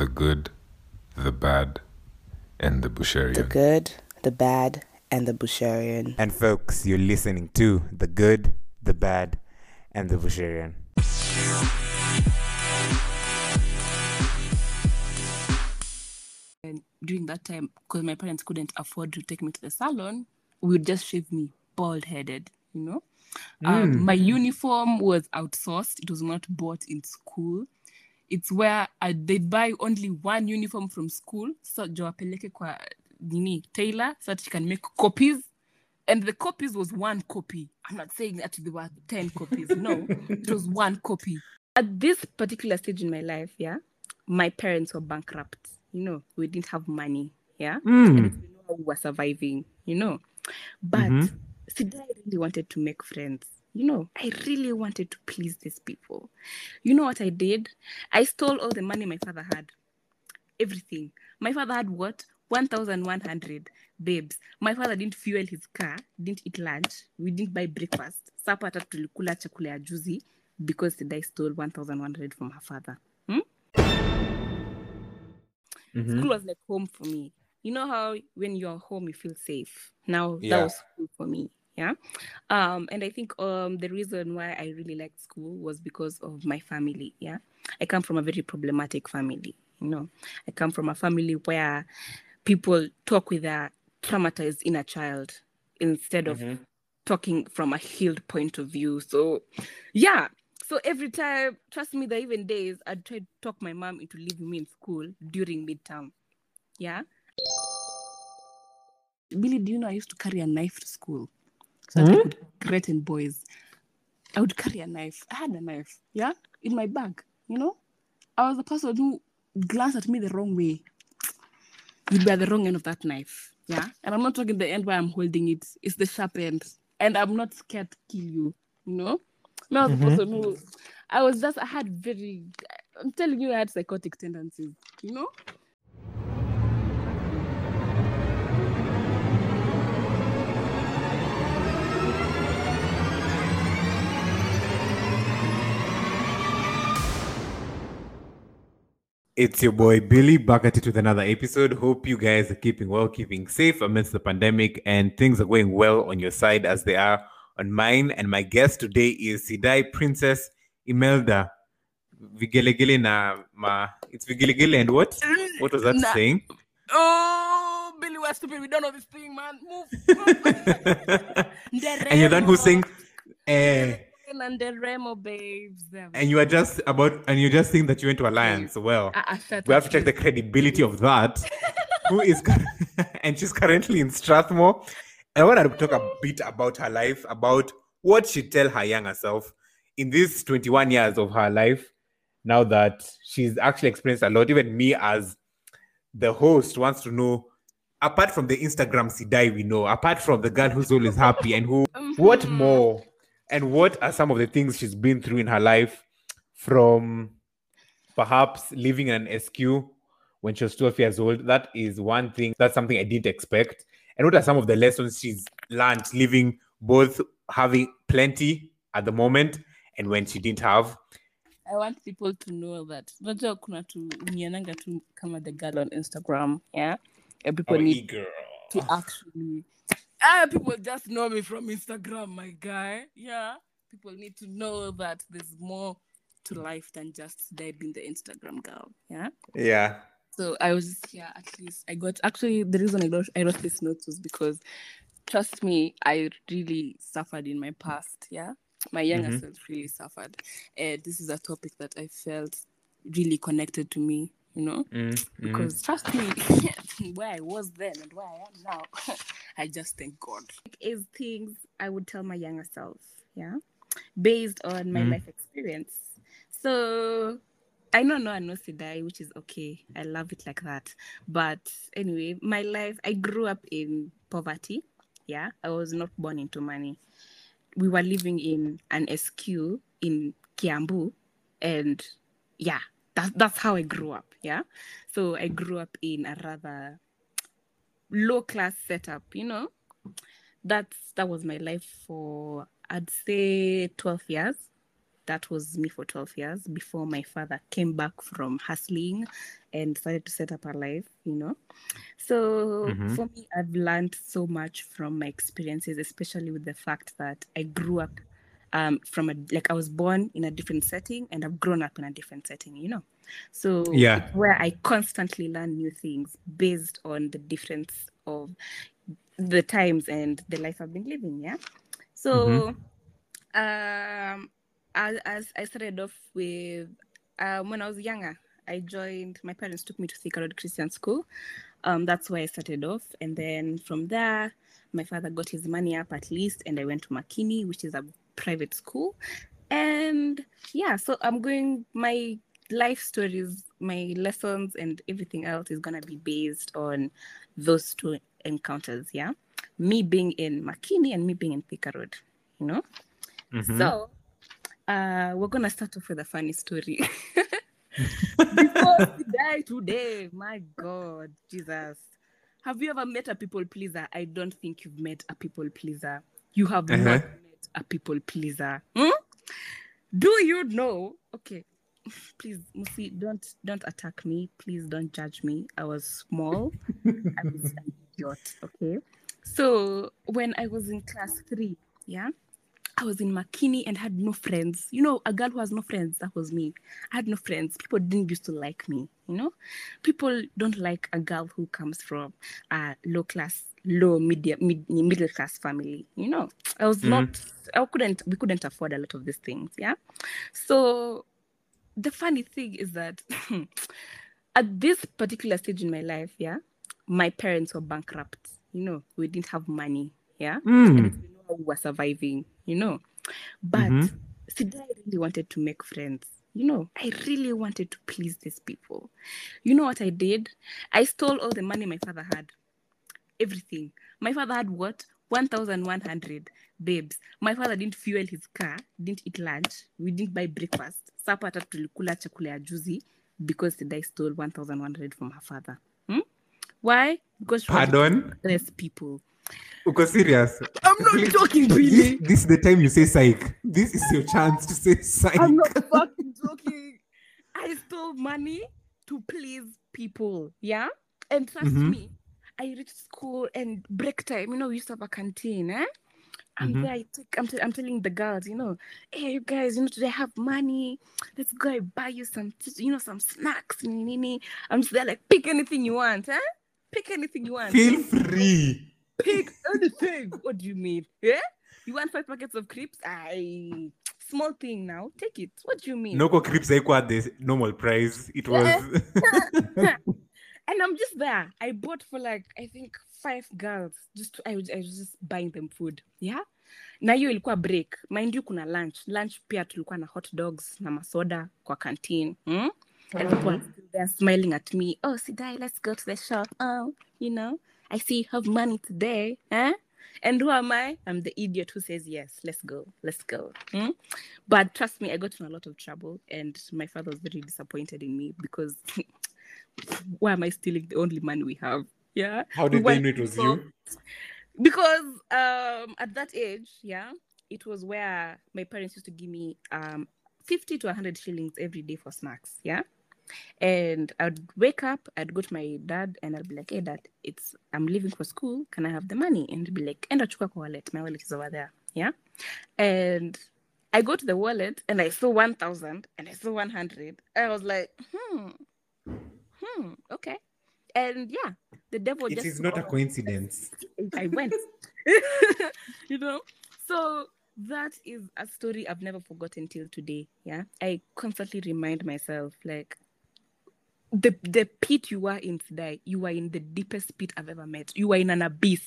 The Good, the Bad, and the Busharian. The good, the bad, and the Busharian. And folks, you're listening to The Good, the Bad, and the Busharian. And during that time, because my parents couldn't afford to take me to the salon, we would just shave me bald headed, you know. Um, my uniform was outsourced, it was not bought in school. It's where uh, I, they'd buy only one uniform from school, so jo wapeleke kwa nini tailor so that she can make copies. And the copies was one copy. I'm not saying that there were 10 copies. No, it was one copy. At this particular stage in my life, yeah, my parents were bankrupt. You know, we didn't have money. Yeah. Hmm. And we know how we were surviving, you know. But mm-hmm. Sida, I really wanted to make friends. You know, I really wanted to please these people. You know what I did? I stole all the money my father had. Everything. My father had what? 1,100 babes. My father didn't fuel his car, didn't eat lunch. We didn't buy breakfast. Supper hata tulikula chakula ya juzi because Sidai stole 1,100 from her father. Hmm? School was like home for me. You know how when you're home you feel safe. Now Yeah. that was school for me. Yeah. Um, and I think um the reason why I really liked school was because of my family. Yeah. I come from a very problematic family. You know, I come from a family where people talk with a traumatized inner child instead of talking from a healed point of view. So, yeah. So every time, trust me, there are even days I'd try to talk my mom into leaving me in school during midterm. Yeah. Billy, do you know I used to carry a knife to school? So that I could hmm? threaten boys. I would carry a knife. I had a knife, yeah, in my bag. You know, I was the person who glanced at me the wrong way. You'd be at the wrong end of that knife, yeah. And I'm not talking the end where I'm holding it; it's the sharp end, and I'm not scared to kill you. You know, no, I was the mm-hmm. person who I was just I had very. I'm telling you, I had psychotic tendencies. You know. It's your boy Billy back at it with another episode. Hope you guys are keeping well, keeping safe amidst the pandemic, and things are going well on your side as they are on mine. And my guest today is Sidai Princess Imelda Vigelegele na ma. It's Vigelegele and what? What was that Nah. saying? Oh, Billy, we're stupid. We don't know this thing, man. Move. move. and you're the one who's saying, eh. And the Remo babes. And you are just about, and you just think that you went to Alliance. Well, ah, shut we have to check the credibility of that. Who is, and she's currently in Strathmore. I want to talk a bit about her life, about what she tell her younger self in these 21 years of her life. Now that she's actually experienced a lot, even me as the host wants to know. Apart from the Instagram Sidai we know, apart from the girl who's always happy and who, what more, and what are some of the things she's been through in her life, from perhaps living in an SQ when she was 12 years old. That is one thing. That's something I didn't expect. And what are some of the lessons she's learned living both having plenty at the moment and when she didn't have? I want people to know that unajua kuna tu niananga tu kama the girl on Instagram, yeah. And people oh, need girl. to actually ah people just know me from Instagram, my guy. Yeah. People need to know that there's more to life than just there being the Instagram girl. Yeah. Yeah. So I was just yeah, at least I got actually the reason I wrote I wrote this note was because trust me, I really suffered in my past. Yeah. My younger self really suffered. And this is a topic that I felt really connected to me, you know? Mm, mm. Because trust me, where I was then and where I am now, I just thank God. Is things I would tell my younger self, yeah, based on my mm. life experience. So I know no one knows Sidai, which is okay. I love it like that. But anyway, my life, I grew up in poverty. Yeah, I was not born into money. We were living in an SQ in Kiambu, and yeah, that, that's how I grew up. Yeah, so I grew up in a rather low class setup. You know, that's that was my life for I'd say twelve years. that was me for 12 years before my father came back from hustling and started to set up a life, you know. So Mhm. for me, I've learned so much from my experiences, especially with the fact that I grew up um, from a like I was born in a different setting and I've grown up in a different setting, you know. So Yeah. where I constantly learn new things based on the difference of the times and the life I've been living. Yeah. So um as, as I started off with um when I was younger, I joined my parents took me to Thika Road Christian School. Um that's where I started off. And then from there, my father got his money up at least and I went to Makini, which is a private school. And yeah, so I'm going my life stories, my lessons and everything else is gonna be based on those two encounters, yeah. Me being in Makini and me being in Thika Road, you know. Mhm. So, uh, we're gonna start off with a funny story. Before we die today, my God, Jesus. Have you ever met a people pleaser? I don't think you've met a people pleaser. You have Uh-huh. not met a people pleaser. Hmm? Do you know? Okay, please, Musi, don't don't attack me. Please don't judge me. I was small. I was an idiot. Okay. So when I was in class three, yeah, I was in Makini and had no friends. You know, a girl who has no friends, that was me. I had no friends. People didn't used to like me, you know? People don't like a girl who comes from a low class, low medium mid, middle class family, you know? I was not I couldn't we couldn't afford a lot of these things, yeah? So the funny thing is that at this particular stage in my life, yeah, my parents were bankrupt. You know, we didn't have money, yeah Mm. and we know how we were surviving, you know. But Mhm. Sidai really wanted to make friends. You know, I really wanted to please these people. You know what I did? I stole all the money my father had. Everything. My father had what? 1,100 babes. My father didn't fuel his car, didn't eat lunch, we didn't buy breakfast. Supper hata tulikula chakula ya juzi because Sidai stole 1,100 from her father. Hmm? Why? Because she Pardon? impress people. Uko serious? I'm not joking, This, really. this is the time you say psych. This is your chance to say psych. I'm not fucking joking. I stole money to please people. Yeah. And trust Mhm. me, I reached school and break time. You know, we used to have a canteen. Eh? I'm Mhm. there. I take, I'm, t- I'm telling the girls, you know, hey, you guys, you know, today I have money. Let's go and buy you some, you know, some snacks. nini. I'm just there, like, pick anything you want. Eh? Pick anything you want. Feel free. pick anything. what do you mean? Yeah? You want five packets of crepes? I small thing now. Take it. What do you mean? Crips haikuwa at the normal price. It was and I'm just there. I bought for like I think five girls. Just to, I, was, I was just buying them food. Yeah. Na hiyo ilikuwa break. Mind you kuna lunch. Lunch pia tulikuwa na hot dogs na masoda kwa canteen. Hmm? And people are there smiling at me. Oh, Sidai, let's go to the shop. Oh, you know, I see you have money today. Eh? And who am I? I'm the idiot who says yes. Let's go. Let's go. Hmm? But trust me, I got in a lot of trouble, and my father was very disappointed in me because why am I stealing the only money we have? Yeah. How did they know it was you? Because um at that age, yeah, it was where my parents used to give me um 50 to 100 shillings every day for snacks. Yeah. And I'd wake up, I'd go to my dad, and I'd be like, "Hey, dad, it's I'm leaving for school. Can I have the money?" And he'd be like, "Enda chukua kwa wallet. My wallet is over there." Yeah, and I go to the wallet, and I saw one thousand, and I saw one hundred. I was like, "Hmm, hmm, okay." And yeah, the devil It just is not a coincidence. I went. you know? So that is a story I've never forgotten till today. Yeah. I constantly remind myself like the the pit you are in today, you are in the deepest pit I've ever met. You are in an abyss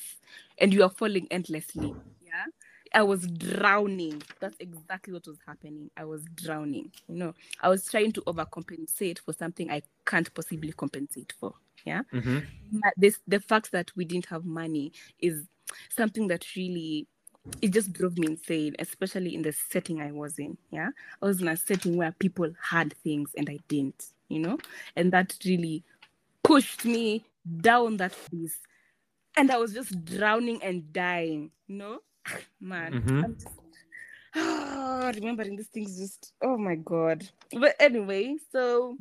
and you are falling endlessly. Yeah. I was drowning. That's exactly what was happening. I was drowning. You know, I was trying to overcompensate for something I can't possibly compensate for. Yeah Mhm. this the fact that we didn't have money is something that really it just drove me insane especially in the setting i was in yeah i was in a setting where people had things and i didn't you know and that really pushed me down that abyss and i was just drowning and dying you know man Mhm. I'm just, remembering these things just oh my god. But anyway, so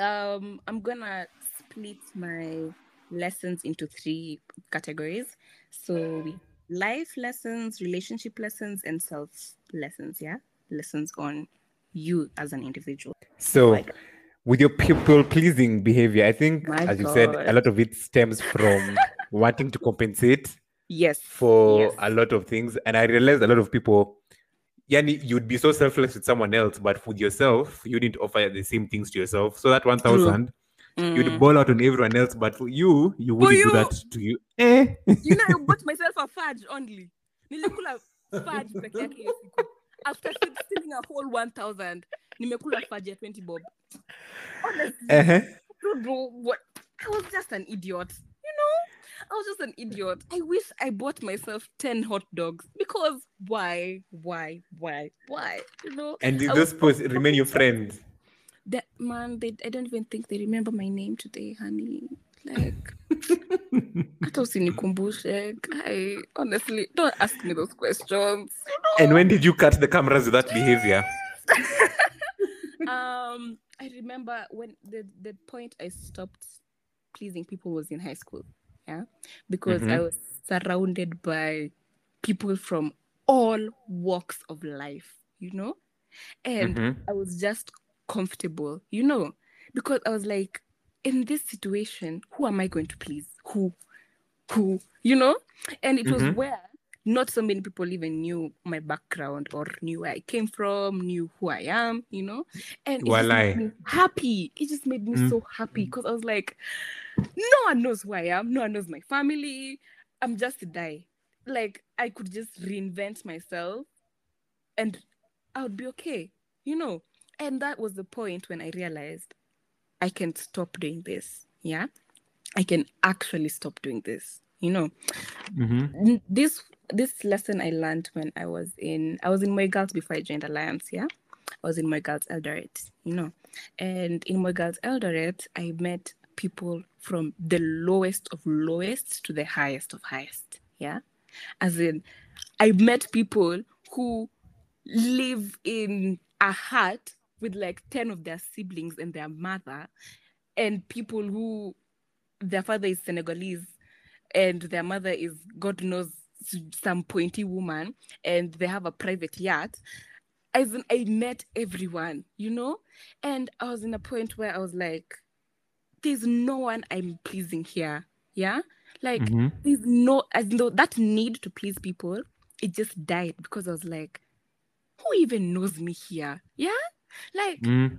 um I'm gonna split my lessons into three categories. So life lessons, relationship lessons, and self lessons, yeah? Lessons on you as an individual. So, Like- with your people pleasing behavior, I think, as you said, a lot of it stems from wanting to compensate Yes. for Yes. a lot of things. And I realized a lot of people, yani, you'd be so selfless with someone else, but with yourself, you didn't offer the same things to yourself. So that 1,000, you'd Mm. ball out on everyone else, but for you, you wouldn't do you. that to you. Eh? you know, I bought myself a fudge only. Nilikula fudge peke yake. After stealing a whole 1000, nimekula fudge ya 20 bob. Honestly, Uh-huh. I don't know what. I was just an idiot. I was just an idiot. I wish I bought myself 10 hot dogs because why, why, why, why? You know, And did those people remain your friends? that man, they, I don't even think they remember my name today, honey. Like, I don't hata usinikumbushe. I honestly don't ask me those questions. And when did you cut the cameras with that behavior? um i remember when the the point i stopped pleasing people was in high school because i Mhm. was surrounded by people from all walks of life you know and Mhm. i was just comfortable you know because i was like in this situation who am i going to please who who you know and it was Mhm. where not so many people even knew my background or knew where I came from, knew who I am, you know. And it just Walai. made me happy. It just made me Mm. so happy because I was like, no one knows who I am, no one knows my family. I'm just a die. Like I could just reinvent myself and I would be okay, you know. And that was the point when I realized I can stop doing this. Yeah. I can actually stop doing this, you know Mhm. this this lesson I learned when I was in I was in Moi Girls before I joined Alliance, yeah. I was in Moi Girls Eldoret, you know. And in Moi Girls Eldoret, I met people from the lowest of lowest to the highest of highest, yeah. As in I met people who live in a hut with like 10 of their siblings and their mother and people who their father is Senegalese and their mother is God knows some pointy woman and they have a private yacht. As in, I met everyone, you know, and I was in a point where I was like, "There's no one I'm pleasing here." Yeah, like Mhm. there's no, as though that need to please people, it just died because I was like, "Who even knows me here?" Yeah, like Mm.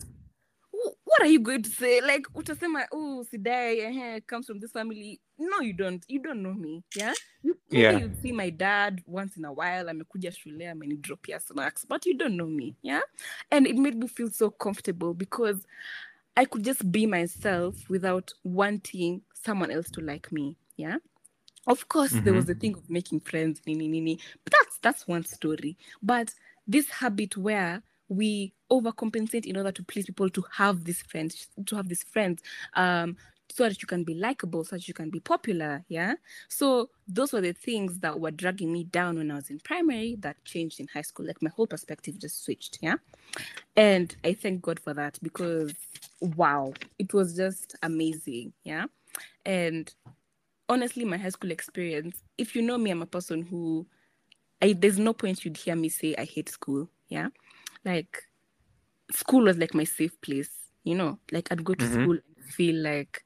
wh- what are you going to say? Like, utasema, oh, Sidai eh, comes from this family. No, you don't. You don't know me. Yeah. You, Yeah. you see my dad once in a while. Amekuja shule, amenidropia snacks, but you don't know me. Yeah. And it made me feel so comfortable because I could just be myself without wanting someone else to like me. Yeah. Of course, there was the thing of making friends, nini, nini, but that's that's one story. But this habit where we overcompensate in order to please people to have these friends, to have these friends, um, so that you can be likable, so that you can be popular. Yeah. So those were the things that were dragging me down when I was in primary that changed in high school. Like my whole perspective just switched. Yeah. And I thank God for that because wow, it was just amazing. Yeah. And honestly, my high school experience, if you know me, I'm a person who I there's no point you'd hear me say I hate school. Yeah. Like school was like my safe place, you know. Like I'd go to Mhm. school and feel like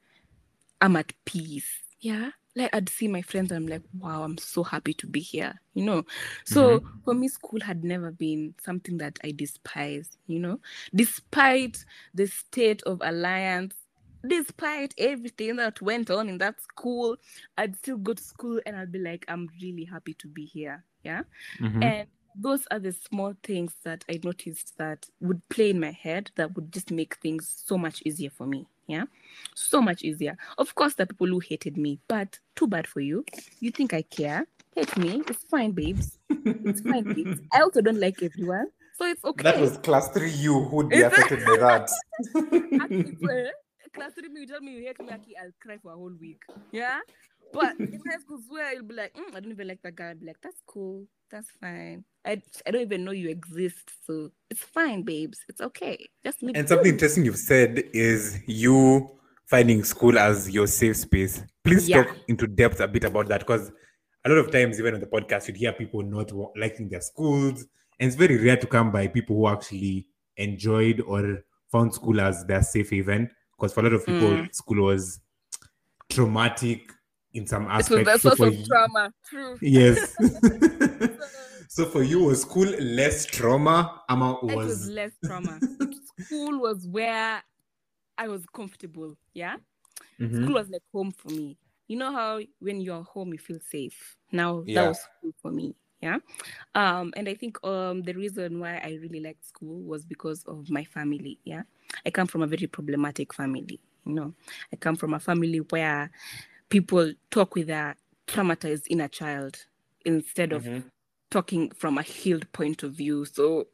I'm at peace. Yeah. Like I'd see my friends and I'm like, wow, I'm so happy to be here, you know. So for me, school had never been something that I despise, you know, despite the state of alliance, despite everything that went on in that school, I'd still go to school and I'd be like, I'm really happy to be here. Yeah. Mhm. And those are the small things that I noticed that would play in my head that would just make things so much easier for me. Yeah. So much easier. Of course, the people who hated me, but too bad for you. You think I care? Hate me. It's fine, babes. It's fine, babes. I also don't like everyone. So it's okay. That was class three you who'd be affected by that. Actually, uh, class three, you tell me you hate me, I'll cry for a whole week. Yeah. But in high school, where you'll be like, mm, I don't even like that guy. I'll be like, that's cool. That's fine. I, I don't even know you exist. So it's fine, babes. It's okay. Just leave And something interesting you've said is you finding school as your safe space. Please Yeah. talk into depth a bit about that because a lot of times, even on the podcast, you'd hear people not liking their schools. And it's very rare to come by people who actually enjoyed or found school as their safe haven. Because for a lot of people, Mm. school was traumatic in some It was aspects. So source for of trauma. True. Yes. so for you, was school less trauma? Ama It was was less trauma. School was where I was comfortable. Yeah. Mhm. School was like home for me. You know how when you're home you feel safe. Now Yeah. that was school for me. Yeah. Um, and I think um the reason why I really liked school was because of my family. Yeah. I come from a very problematic family. You know, I come from a family where people talk with a traumatized inner child instead of Mhm. talking from a healed point of view. So,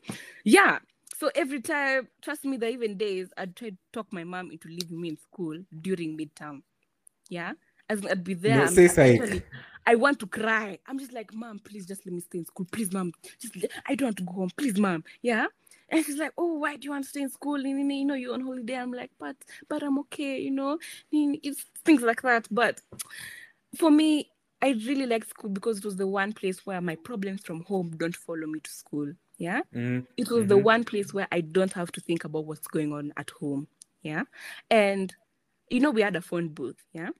yeah. So every time, trust me, there are even days I'd try to talk my mom into leaving me in school during midterm. Yeah. As in, I'd be there. No, I'm say psych. I want to cry. I'm just like, Mom, please just let me stay in school. Please, Mom. Just I don't want to go home. Please, Mom. Yeah. And she's like, Oh, why do you want to stay in school? You know, you're on holiday. I'm like, but but I'm okay, you know. It's things like that. But for me, I really like school because it was the one place where my problems from home don't follow me to school. Yeah. Mm. It was the Mhm. one place where I don't have to think about what's going on at home. Yeah. And, you know, we had a phone booth. Yeah.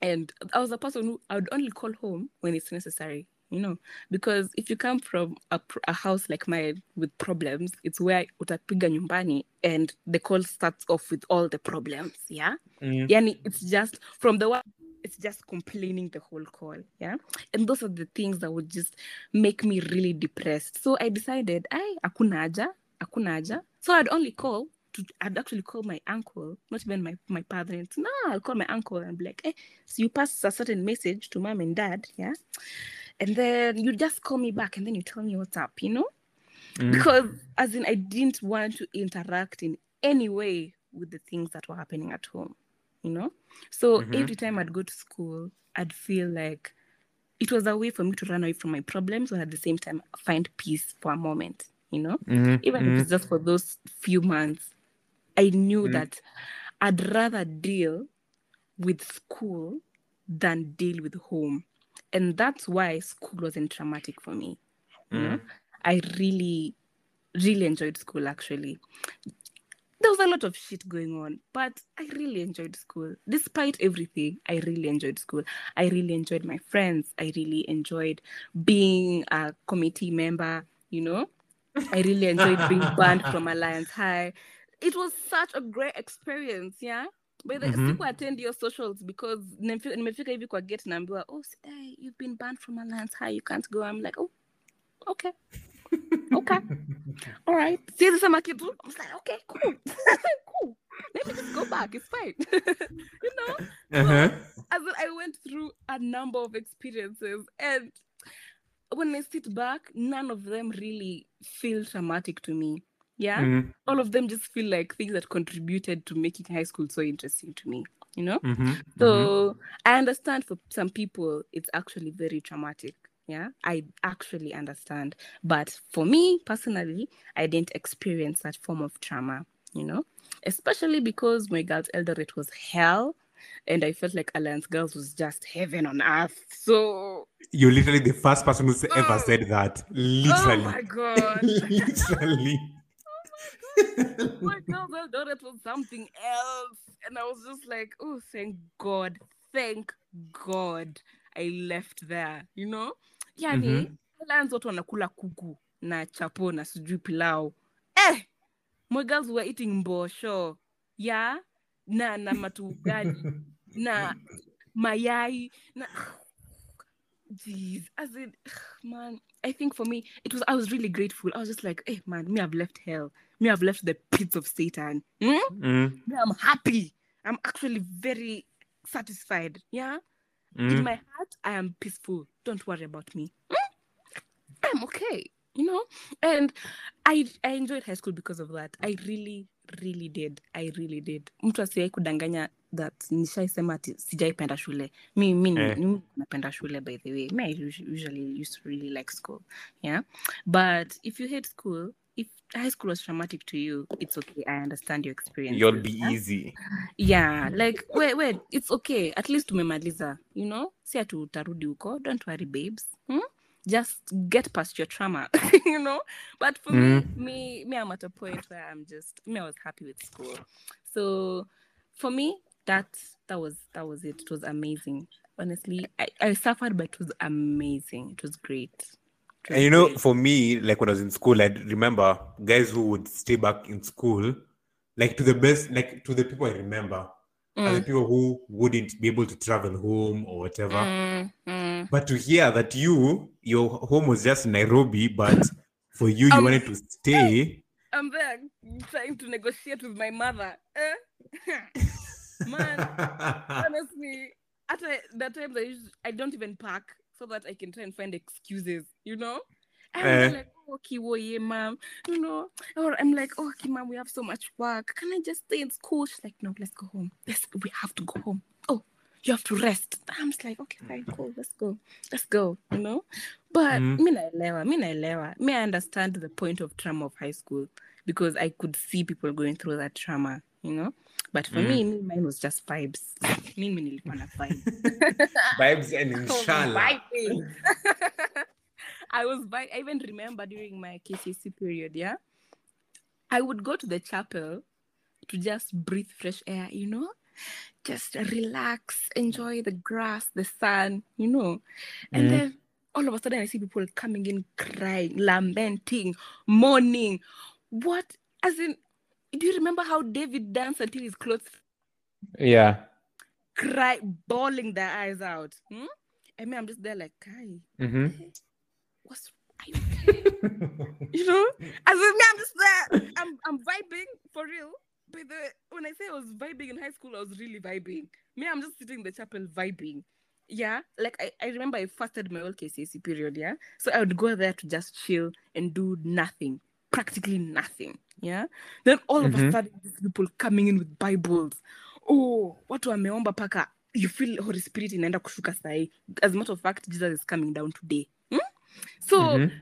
And I was a person who I would only call home when it's necessary, you know, because if you come from a, a house like mine with problems, it's where utapiga nyumbani and the call starts off with all the problems. Yeah. Mm. Yani it's just from the one it's just complaining the whole call yeah and those are the things that would just make me really depressed so i decided i akuna haja akuna haja so i'd only call to, I'd actually call my uncle, not even my, my parents. No, I'll call my uncle and be like, hey, so you pass a certain message to mom and dad, yeah? And then you just call me back and then you tell me what's up, you know? Mm. Because as in I didn't want to interact in any way with the things that were happening at home, you know? So Mhm. every time I'd go to school, I'd feel like it was a way for me to run away from my problems and at the same time find peace for a moment, you know? Mhm. Even Mhm. if it's just for those few months, I knew Mm. that I'd rather deal with school than deal with home. And that's why school wasn't traumatic for me. You know? Mm. I really, really enjoyed school actually. There was a lot of shit going on, but I really enjoyed school. Despite everything, I really enjoyed school. I really enjoyed my friends. I really enjoyed being a committee member, you know? I really enjoyed being banned from Alliance High. It was such a great experience, yeah? But the Mhm. siku attend your socials because nimefi- nimefika hivi kwa gate naambiwa, oh, s- hey, you've been banned from Alliance High, you can't go. I'm like, oh, okay. okay. All right. Siwezi sema kitu. I was like, okay, cool. cool. Let me just go back. It's fine. you know? Uh-huh. as I went through a number of experiences, and when I sit back, none of them really feel traumatic to me. Yeah, Mm. all of them just feel like things that contributed to making high school so interesting to me. You know, Mhm. so I understand for some people it's actually very traumatic. Yeah, I actually understand, but for me personally, I didn't experience that form of trauma. You know, especially because Moi Girls' elder Eldoret was hell and I felt like Alliance Girls was just heaven on earth. So, You're literally the first person who's ever Oh. said that. oh my god, literally. My girls' Eldoret was something else, and I was just like, oh, thank God, thank God, I left there. You know, yani Mhm. Alliance watu wanakula kuku na chapo na sijui pilau. Eh, Moi Girls were eating mbosho, yeah, na na matu matugali. na mayai na jeez as in man i think for me it was i was really grateful. I was just like hey man me i've left hell. Me i've left the pits of satan. Hmm? Mm. me i'm happy. I'm actually very satisfied. Yeah? In Mm. my heart i am peaceful. Don't worry about me. Hmm? i'm okay you know? And i i enjoyed high school because of that. I really really did. I really did. Mtu asiwai kudanganya that nishaisema ati sijaipenda shule. Mi mi Eh. mi napenda shule by the way. Me I usually used to really like school yeah? But if you hate school if high school was traumatic to you it's okay. I understand your experience You'll be yeah? easy. yeah like wait, wait, it's okay. At least tumemaliza you know? Si ati utarudi huko. Don't worry babes. Hmm? just get past your trauma you know? But for me me me i'm at a point where i'm just me i was happy with school. So for me that that was that was it it was amazing honestly i, I suffered but it was amazing it was great It was And you know, great. for me, like when I was in school, I remember guys who would stay back in school, like to the best, like to the people I remember, are the Mm. people who wouldn't be able to travel home or whatever. Mm, mm. But to hear that you, your home was just Nairobi, but for you, you Um, wanted to stay. I'm there trying to negotiate with my mother. Eh? Man, honestly, at the times I I don't even pack so that I can try and find excuses, you know? I'm Eh. like, oh, Kiwoye, mom, you know? Or I'm like, oh, okay, mom, we have so much work. Can I just stay in school? She's like, no, let's go home. Let's, we have to go home. Oh, you have to rest. I'm just like, okay, fine, cool, let's go. Let's go, you know? But Mm. me naelewa, me naelewa. Me, I understand the point of trauma of high school because I could see people going through that trauma, you know? But for me, me, mine was just vibes. Mimi nilikuwa na vibe. Vibes and I was inshallah. I was vi- I even remember during my KCSE period, yeah. I would go to the chapel to just breathe fresh air, you know, just relax, enjoy the grass, the sun, you know. And Mm. then all of a sudden I see people coming in crying, lamenting, mourning. What as in do you remember how David danced until his clothes Yeah. cry bawling their eyes out? Hmm? I mean I'm just there like Kai, hmm what's are you you know? As in me, I'm just there. I'm I'm vibing for real. But the when I say I was vibing in high school, I was really vibing. Me, I'm just sitting in the chapel vibing. Yeah, like I, I remember I fasted my whole KCSE period, yeah. So I would go there to just chill and do nothing, practically nothing. Yeah. Then all of a Mhm. sudden these people coming in with Bibles. Oh, watu wameomba paka you feel Holy Spirit inaenda kushuka sahi. As a matter of fact, Jesus is coming down today. Hmm? So Mhm.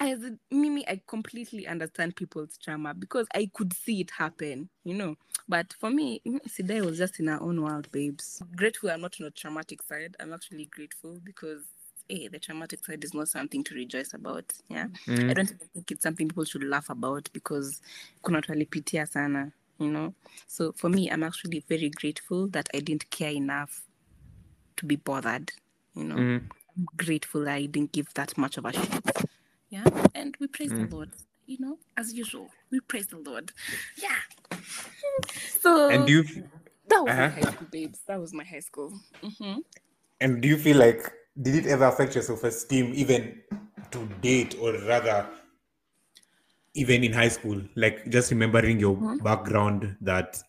as Mimi, I completely understand people's trauma because I could see it happen, you know. But for me, mm, Sidai was just in our own world, babes. Grateful I'm not on a traumatic side. I'm actually grateful because hey, the traumatic side is not something to rejoice about. Yeah. Mm. I don't even think it's something people should laugh about because kuna watu walipitia sana, you know. So for me, I'm actually very grateful that I didn't care enough to be bothered, you know. Mm. I'm grateful I didn't give that much of a shit. Yeah. And we praise the Lord, you know, as usual. We praise the Lord. Yeah. So And do you that was my Uh-huh. high school, babes. That was my high school. hmm and do you feel like did it ever affect your self-esteem even to date or rather even in high school? Like just remembering your background that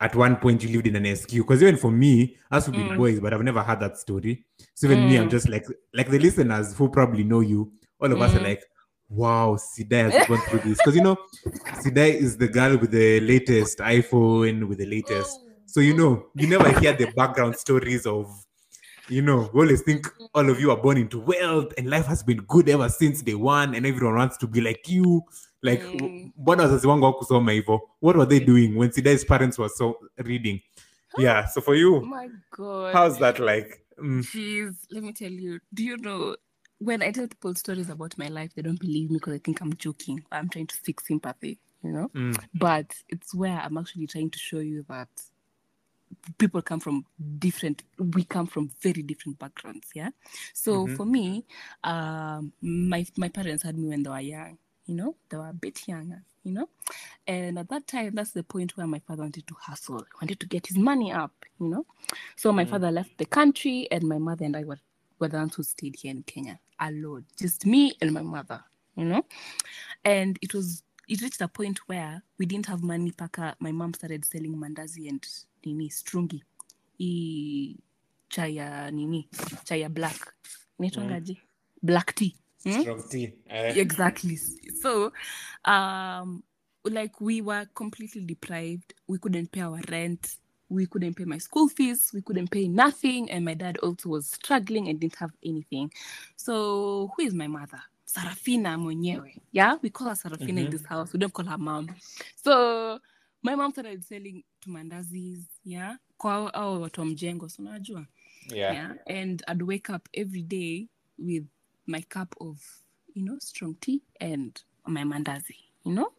at one point you lived in an SQ because even for me us would be Mm. boys but I've never had that story. So even me I'm Mm. just like like the listeners who probably know you all of us are Mm. like wow Sidai has gone through this. Because you know Sidai is the girl with the latest iPhone with the latest. So you know, you never hear the background stories of, you know, we always think all of you are born into wealth and life has been good ever since day one, and everyone wants to be like you. Like, Mm. mbona wazazi wangu hawakusoma hivyo? What were they doing when Sidai's parents were so reading? Yeah. So for Oh you, my god. how's that like? Mm, Jeez, let me tell you. Do you know when I tell people stories about my life, they don't believe me because they think I'm joking. I'm trying to seek sympathy, you know? mm, But it's where I'm actually trying to show you that people come from different we come from very different backgrounds yeah? So Mhm. for me um my my parents had me when they were young you know? They were a bit younger you know? And at that time that's the point where my father wanted to hustle wanted to get his money up you know? So my father left the country and my mother and i were, were the ones who stayed here in kenya alone just me and my mother you know? And it was it reached a point where we didn't have money paka my mom started selling mandazi and nini strungi. I chai ya nini chai ya black. Inaitwangaje black tea. Hmm? strong tea. Eh, exactly. So um like we were completely deprived. We couldn't pay our rent. We couldn't pay my school fees, we couldn't pay nothing, and my dad also was struggling and didn't have anything. So who is my mother? Sarafina mwenyewe. Yeah, we call her Sarafina in mm-hmm. this house. We don't call her mom. So my mom started selling tumandazis, yeah, kwa au watu wa mjengo, so unajua. Yeah. Yeah. And I'd wake up every day with my cup of, you know, strong tea and my mandazi, you know?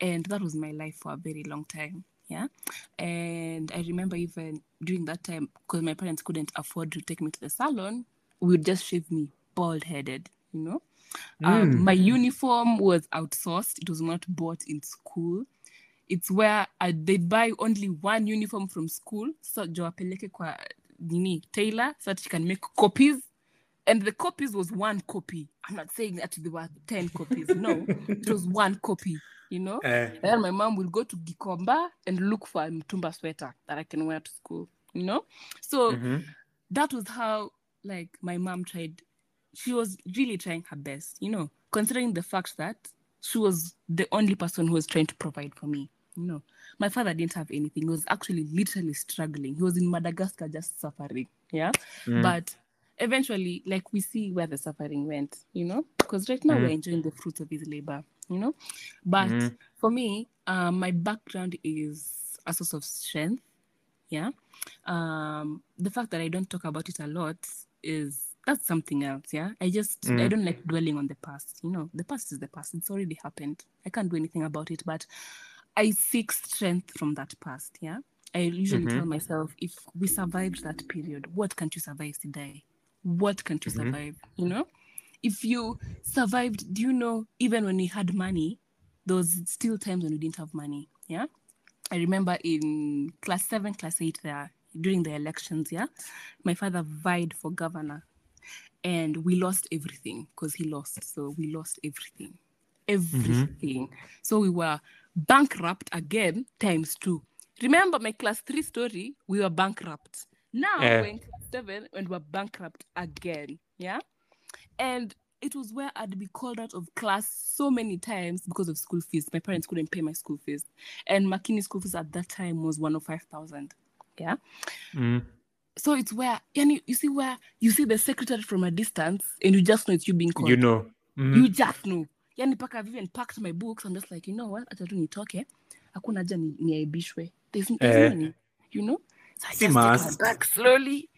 And that was my life for a very long time. Yeah. And I remember even during that time, because my parents couldn't afford to take me to the salon, we would just shave me bald headed, you know? Um, my uniform was outsourced, it was not bought in school. It's where I, they'd buy only one uniform from school, so jo wapeleke kwa nini tailor so that she can make copies. And the copies was one copy. I'm not saying that there were 10 copies. No it was one copy you know? And then my mom will go to gikomba and look for a mtumba sweater that i can wear to school you know? So Mhm. that was how like my mom tried she was really trying her best you know considering the fact that she was the only person who was trying to provide for me you know. My father didn't have anything. He was actually literally struggling. He was in madagascar just suffering yeah? But eventually like we see where the suffering went you know because right now we're enjoying the fruits of his labor you know? But for me um, my background is a source of strength yeah? Um the fact that i don't talk about it a lot is that's something else yeah? I just i mm. don't like dwelling on the past you know? The past is the past. It's already happened. I can't do anything about it but i seek strength from that past yeah? I usually mm-hmm. tell myself if we survived that period what can't you survive today? What can't you mm-hmm. survive? You know? If you survived do you know even when we had money there was still times when we didn't have money yeah? I remember in class seven, class eight, there during the elections, yeah, my father vied for governor, and we lost everything because he lost. So we lost everything, mm-hmm. everything. So we were bankrupt again times two. Remember my class three story? We were bankrupt. Now Yeah. we're in class seven and we're bankrupt again. Yeah, and it was where I'd be called out of class so many times because of school fees. My parents couldn't pay my school fees. And Makini school fees at that time was 105,000. Yeah. Mm. So it's where, yani, you see where you see the secretary from a distance and you just know it's you being called. You know. Mhm. You just know. Yani paka I've even packed my books. I'm just like, you know what? Acha tu nitoke. Hakuna haja ni- niaibishwe. There's, there's Eh. no you know? So I just take my back slowly.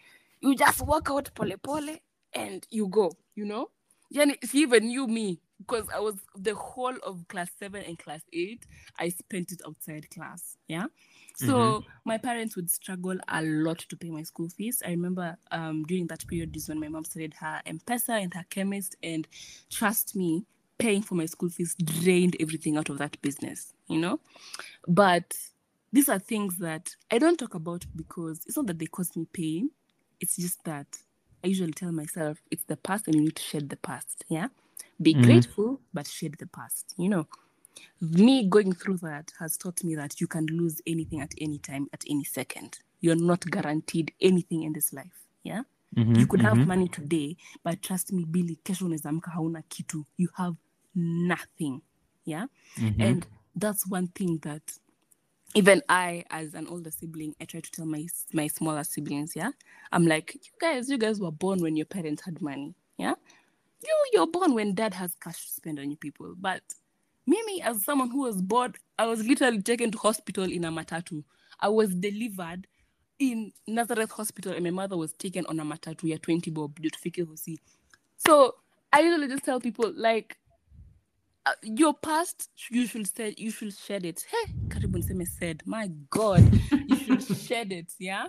You just walk out pole pole and you go, you know? Yani, she even you me because I was the whole of class seven and class eight. I spent it outside class. Yeah. So my parents would struggle a lot to pay my school fees. I remember um, during that period is when my mom started her M-Pesa and her chemist, and trust me, paying for my school fees drained everything out of that business, you know. But these are things that I don't talk about because it's not that they cause me pain. It's just that I usually tell myself it's the past and you need to shed the past. Yeah. Be mm-hmm. grateful, but shed the past. You know, me going through that has taught me that you can lose anything at any time, at any second. You're not guaranteed anything in this life. Yeah. Mm-hmm, you could have mm-hmm. money today, but trust me, Billy, kesho unaweza amka hauna kitu. You have nothing. Yeah. And that's one thing that even I, as an older sibling, I try to tell my my smaller siblings, yeah. I'm like, you guys, you guys were born when your parents had money. You you're born when dad has cash to spend on you people. But Mimi, as someone who was born, I was literally taken to hospital in a matatu. I was delivered in Nazareth Hospital, and my mother was taken on a matatu ya 20 bob ndio tufike Hosi. So I usually just tell people like uh, your past you should say you should shed it hey karibu niseme said my god you should shed it yeah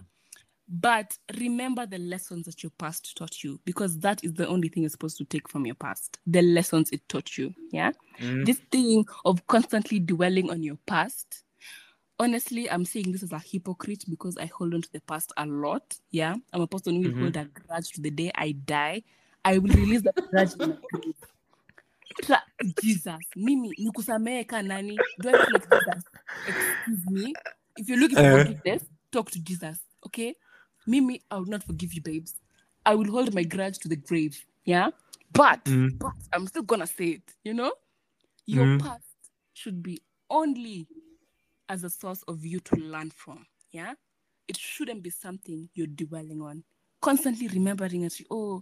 but remember the lessons that your past taught you because that is the only thing you're supposed to take from your past the lessons it taught you yeah this thing of constantly dwelling on your past honestly i'm saying this as a hypocrite because i hold on to the past a lot yeah i'm a person who will hold a grudge to the day i die i will release that grudge in my grave Tra- Jesus, Mimi, nikusamehe ka nani? Do I feel like Jesus? Excuse me. If you're looking for Uh. forgiveness, talk to Jesus, okay? Mimi, I will not forgive you, babes. I will hold my grudge to the grave, yeah? But, but I'm still gonna say it, you know? Your past should be only as a source of you to learn from, yeah? it shouldn't be something you're dwelling on. Constantly remembering it. Oh,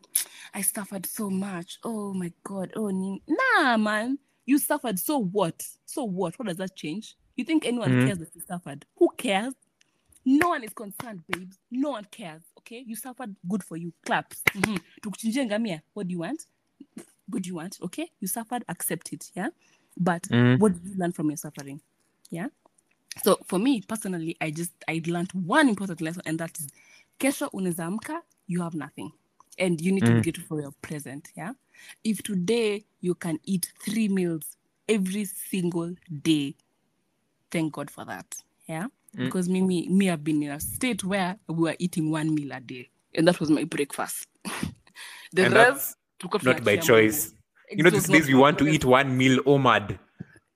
I suffered so much. Oh my God. Oh, ni- nah, man. You suffered. So what? So what? What does that change? You think anyone Mhm. cares that you suffered? Who cares? No one is concerned, babes. No one cares. Okay, you suffered. Good for you. Claps. Mhm. Ngamia. What do you want? What do you want? Okay, you suffered. Accept it. Yeah, but Mm. what did you learn from your suffering? Yeah. So for me personally, I just I learned one important lesson, and that is, kesho unaweza amka, you have nothing, and you need to be Mm. grateful for your present. Yeah. If today you can eat three meals every single day, thank God for that. Yeah. Mm. Because me, me, me, I've been in a state where we were eating one meal a day, and that was my breakfast. the And rest, not by choice. You know, these days we want to eat one meal omad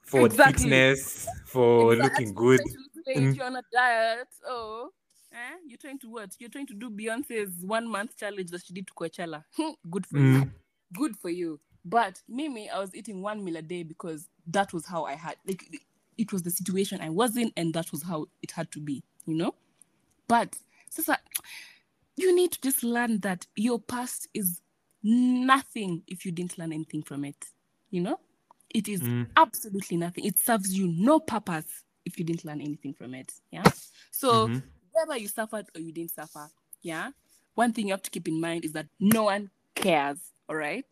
for Exactly. fitness, for Exactly. looking good. Trying to lose weight, Mm. You're on a diet. Oh, eh? You're trying to what? You're trying to do Beyonce's one month challenge that she did to Coachella. Good for you. Mm. Good for you. But Mimi, I was eating one meal a day because that was how I had like it was the situation I was in, and that was how it had to be, you know. But Sasa, you need to just learn that your past is nothing if you didn't learn anything from it. You know, it is Mm. absolutely nothing. It serves you no purpose if you didn't learn anything from it. Yeah. So Mhm. whether you suffered or you didn't suffer, yeah, one thing you have to keep in mind is that no one cares. All right.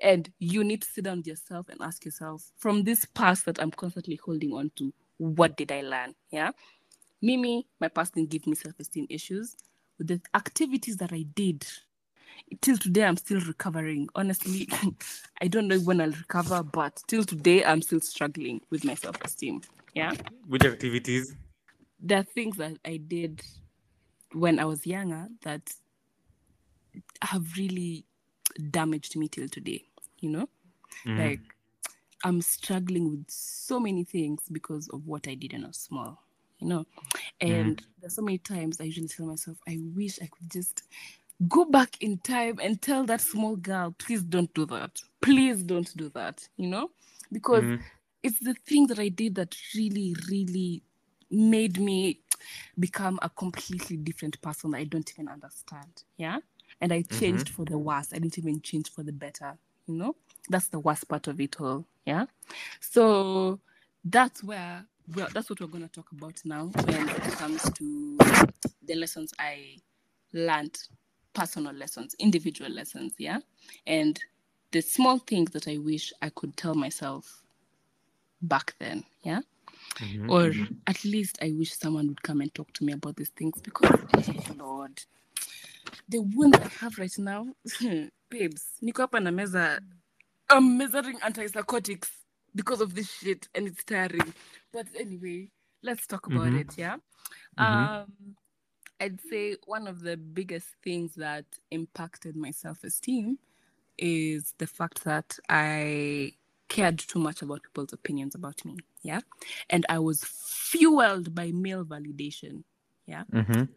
And you need to sit down with yourself and ask yourself, from this past that I'm constantly holding on to, what did I learn? Yeah. Mimi, my past didn't give me self-esteem issues. With the activities that I did, till today I'm still recovering. Honestly, I don't know when I'll recover, but till today I'm still struggling with my self-esteem. Yeah. Which activities? There are things that I did when I was younger that have really damaged me till today, you know? Mm. Like I'm struggling with so many things because of what I did when I was small, you know. And there's so many times I usually tell myself, I wish I could just go back in time and tell that small girl, please don't do that. Please don't do that, you know? Because Mhm. it's the thing that I did that really, really made me become a completely different person that I don't even understand. Yeah. And I changed for the worse. I didn't even change for the better. You know, that's the worst part of it all. Yeah. So that's where well, that's what we're going to talk about now when it comes to the lessons I learned, personal lessons, individual lessons. Yeah. And the small things that I wish I could tell myself back then. Yeah Mhm. or at least I wish someone would come and talk to me about these things because, eh, Lord, the wound I have right now, babes, niko hapa na meza, I'm measuring antipsychotics because of this shit and it's tiring. But anyway, let's talk about Mhm. it, yeah? Mhm. Um, I'd say one of the biggest things that impacted my self esteem is the fact that I cared too much about people's opinions about me. Yeah. And I was fueled by male validation. Yeah. Mhm.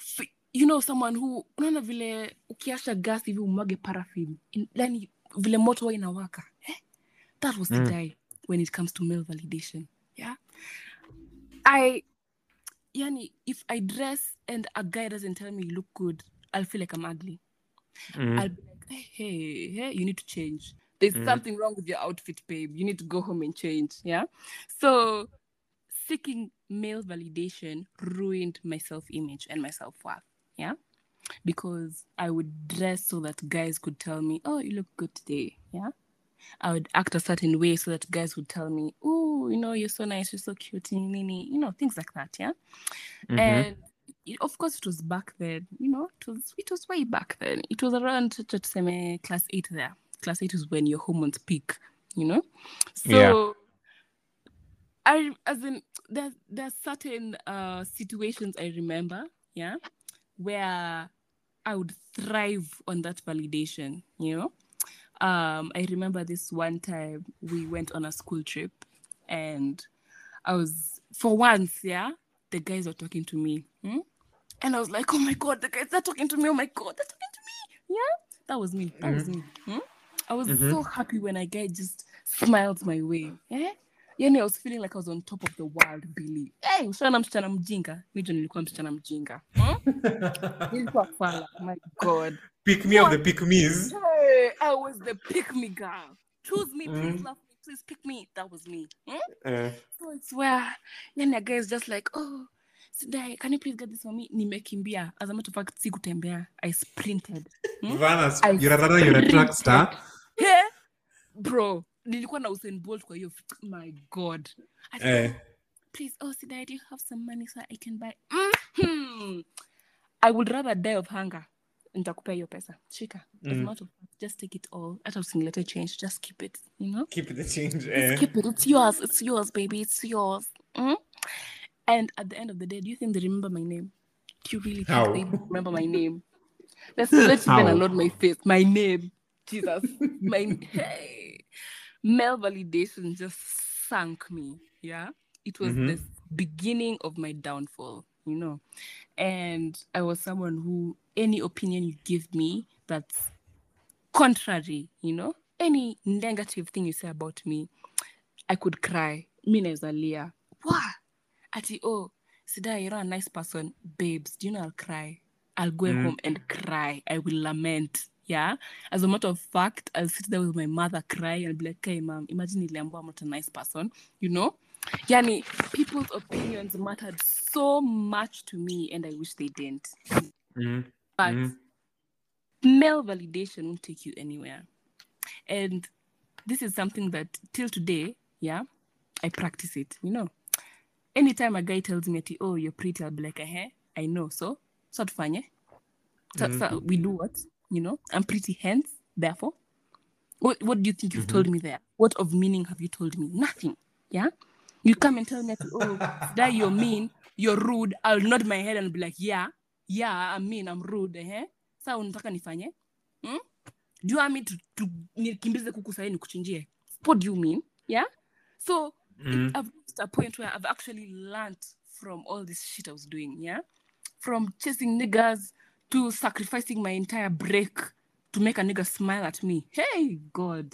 F- you know, someone who, unaona vile ukiasha gas hivi umwage paraffin, in- yani vile moto huwa inawaka. Eh? That was the Mm. guy when it comes to male validation. Yeah. I, yani, if I dress and a guy doesn't tell me you look good, I'll feel like I'm ugly. Mhm. I'll be like, hey, hey, hey, you need to change. There's Mhm. something wrong with your outfit, babe. You need to go home and change. Yeah. So seeking male validation ruined my self image and my self worth. Yeah. Because I would dress so that guys could tell me, oh, you look good today. Yeah. I would act a certain way so that guys would tell me, oh, you know, you're so nice, you're so cute, nini, you know, things like that. Yeah. Mhm. And it- of course, it was back then. You know, it was it was way back then. It was around tuseme class eight. There, class eight is when your hormones peak. You know, so Yeah. I as in there there's certain uh situations I remember, yeah, where I would thrive on that validation. You know, um, I remember this one time we went on a school trip, and I was for once, yeah, the guys were talking to me. hmm? And I was like, oh my God, the guys are talking to me. Oh my God, they're talking to me. Yeah, that was me. That was me. hmm? I was Mhm. so happy when a guy just smiled my way. Yeah, yani i was feeling like i was on top of the world billy hey ushaona msichana mjinga mijo nilikuwa msichana mjinga? Nilikuwa fala my god Pick me of the pick me's. hey, i was the pick me girl choose me please Mm. love me please pick me that was me hmm? Uh, so it's where then the guy is just like oh Sidai, can you please get this for me nimekimbia as a matter of fact sikutembea i sprinted Hmm? Vanna, I you're a you're a track star. yeah. bro nilikuwa na usain bolt kwa hiyo my god I said, Eh. please oh Sidai, do you have some money so i can buy Mhm. I would rather die of hunger nitakupea hiyo pesa shika Mm. of fact just take it all hata usinilete change just keep it you know Keep the change. Eh. keep it. It's yours. It's yours, baby. It's yours. Mm? And at the end of the day, do you think they remember my name? Do you really think How? they remember my name? Let's let's even unload my face. My name. Jesus. My hey. Male validation just sank me. Yeah. It was Mhm. the beginning of my downfall, you know. And I was someone who any opinion you give me that's contrary, you know, any negative thing you say about me, I could cry. Me naezalia. What? Ati, oh, Sida, you're not a nice person. Babes, do you know I'll cry? I'll go Mm. home and cry. I will lament. Yeah. As a matter of fact, I'll sit there with my mother, cry, and be like, hey, mom, imagine niliambiwa I'm not a nice person. You know? Yani, people's opinions mattered so much to me, and I wish they didn't. Mm. But Mm. male validation won't take you anywhere. And this is something that till today, yeah, I practice it. You know, anytime a guy tells me, "Oh, you're pretty," I'll be like, "Eh, I know." So, so tufanye. So, so we do what? You know, I'm pretty. Hence, therefore, what what do you think you've told me there? What of meaning have you told me? Nothing. Yeah. You come and tell me, "Oh, that you're mean, you're rude." I'll nod my head and be like, "Yeah, yeah, I'm mean, I'm rude." Eh? Sasa unataka nifanye? Hmm? Do you want me to, to nikimbize kuku sahi nikuchinjie? What do you mean? Yeah? So Mm. I've reached a point where I've actually learned from all this shit I was doing, yeah? From chasing niggas to sacrificing my entire break to make a nigga smile at me. Hey, God.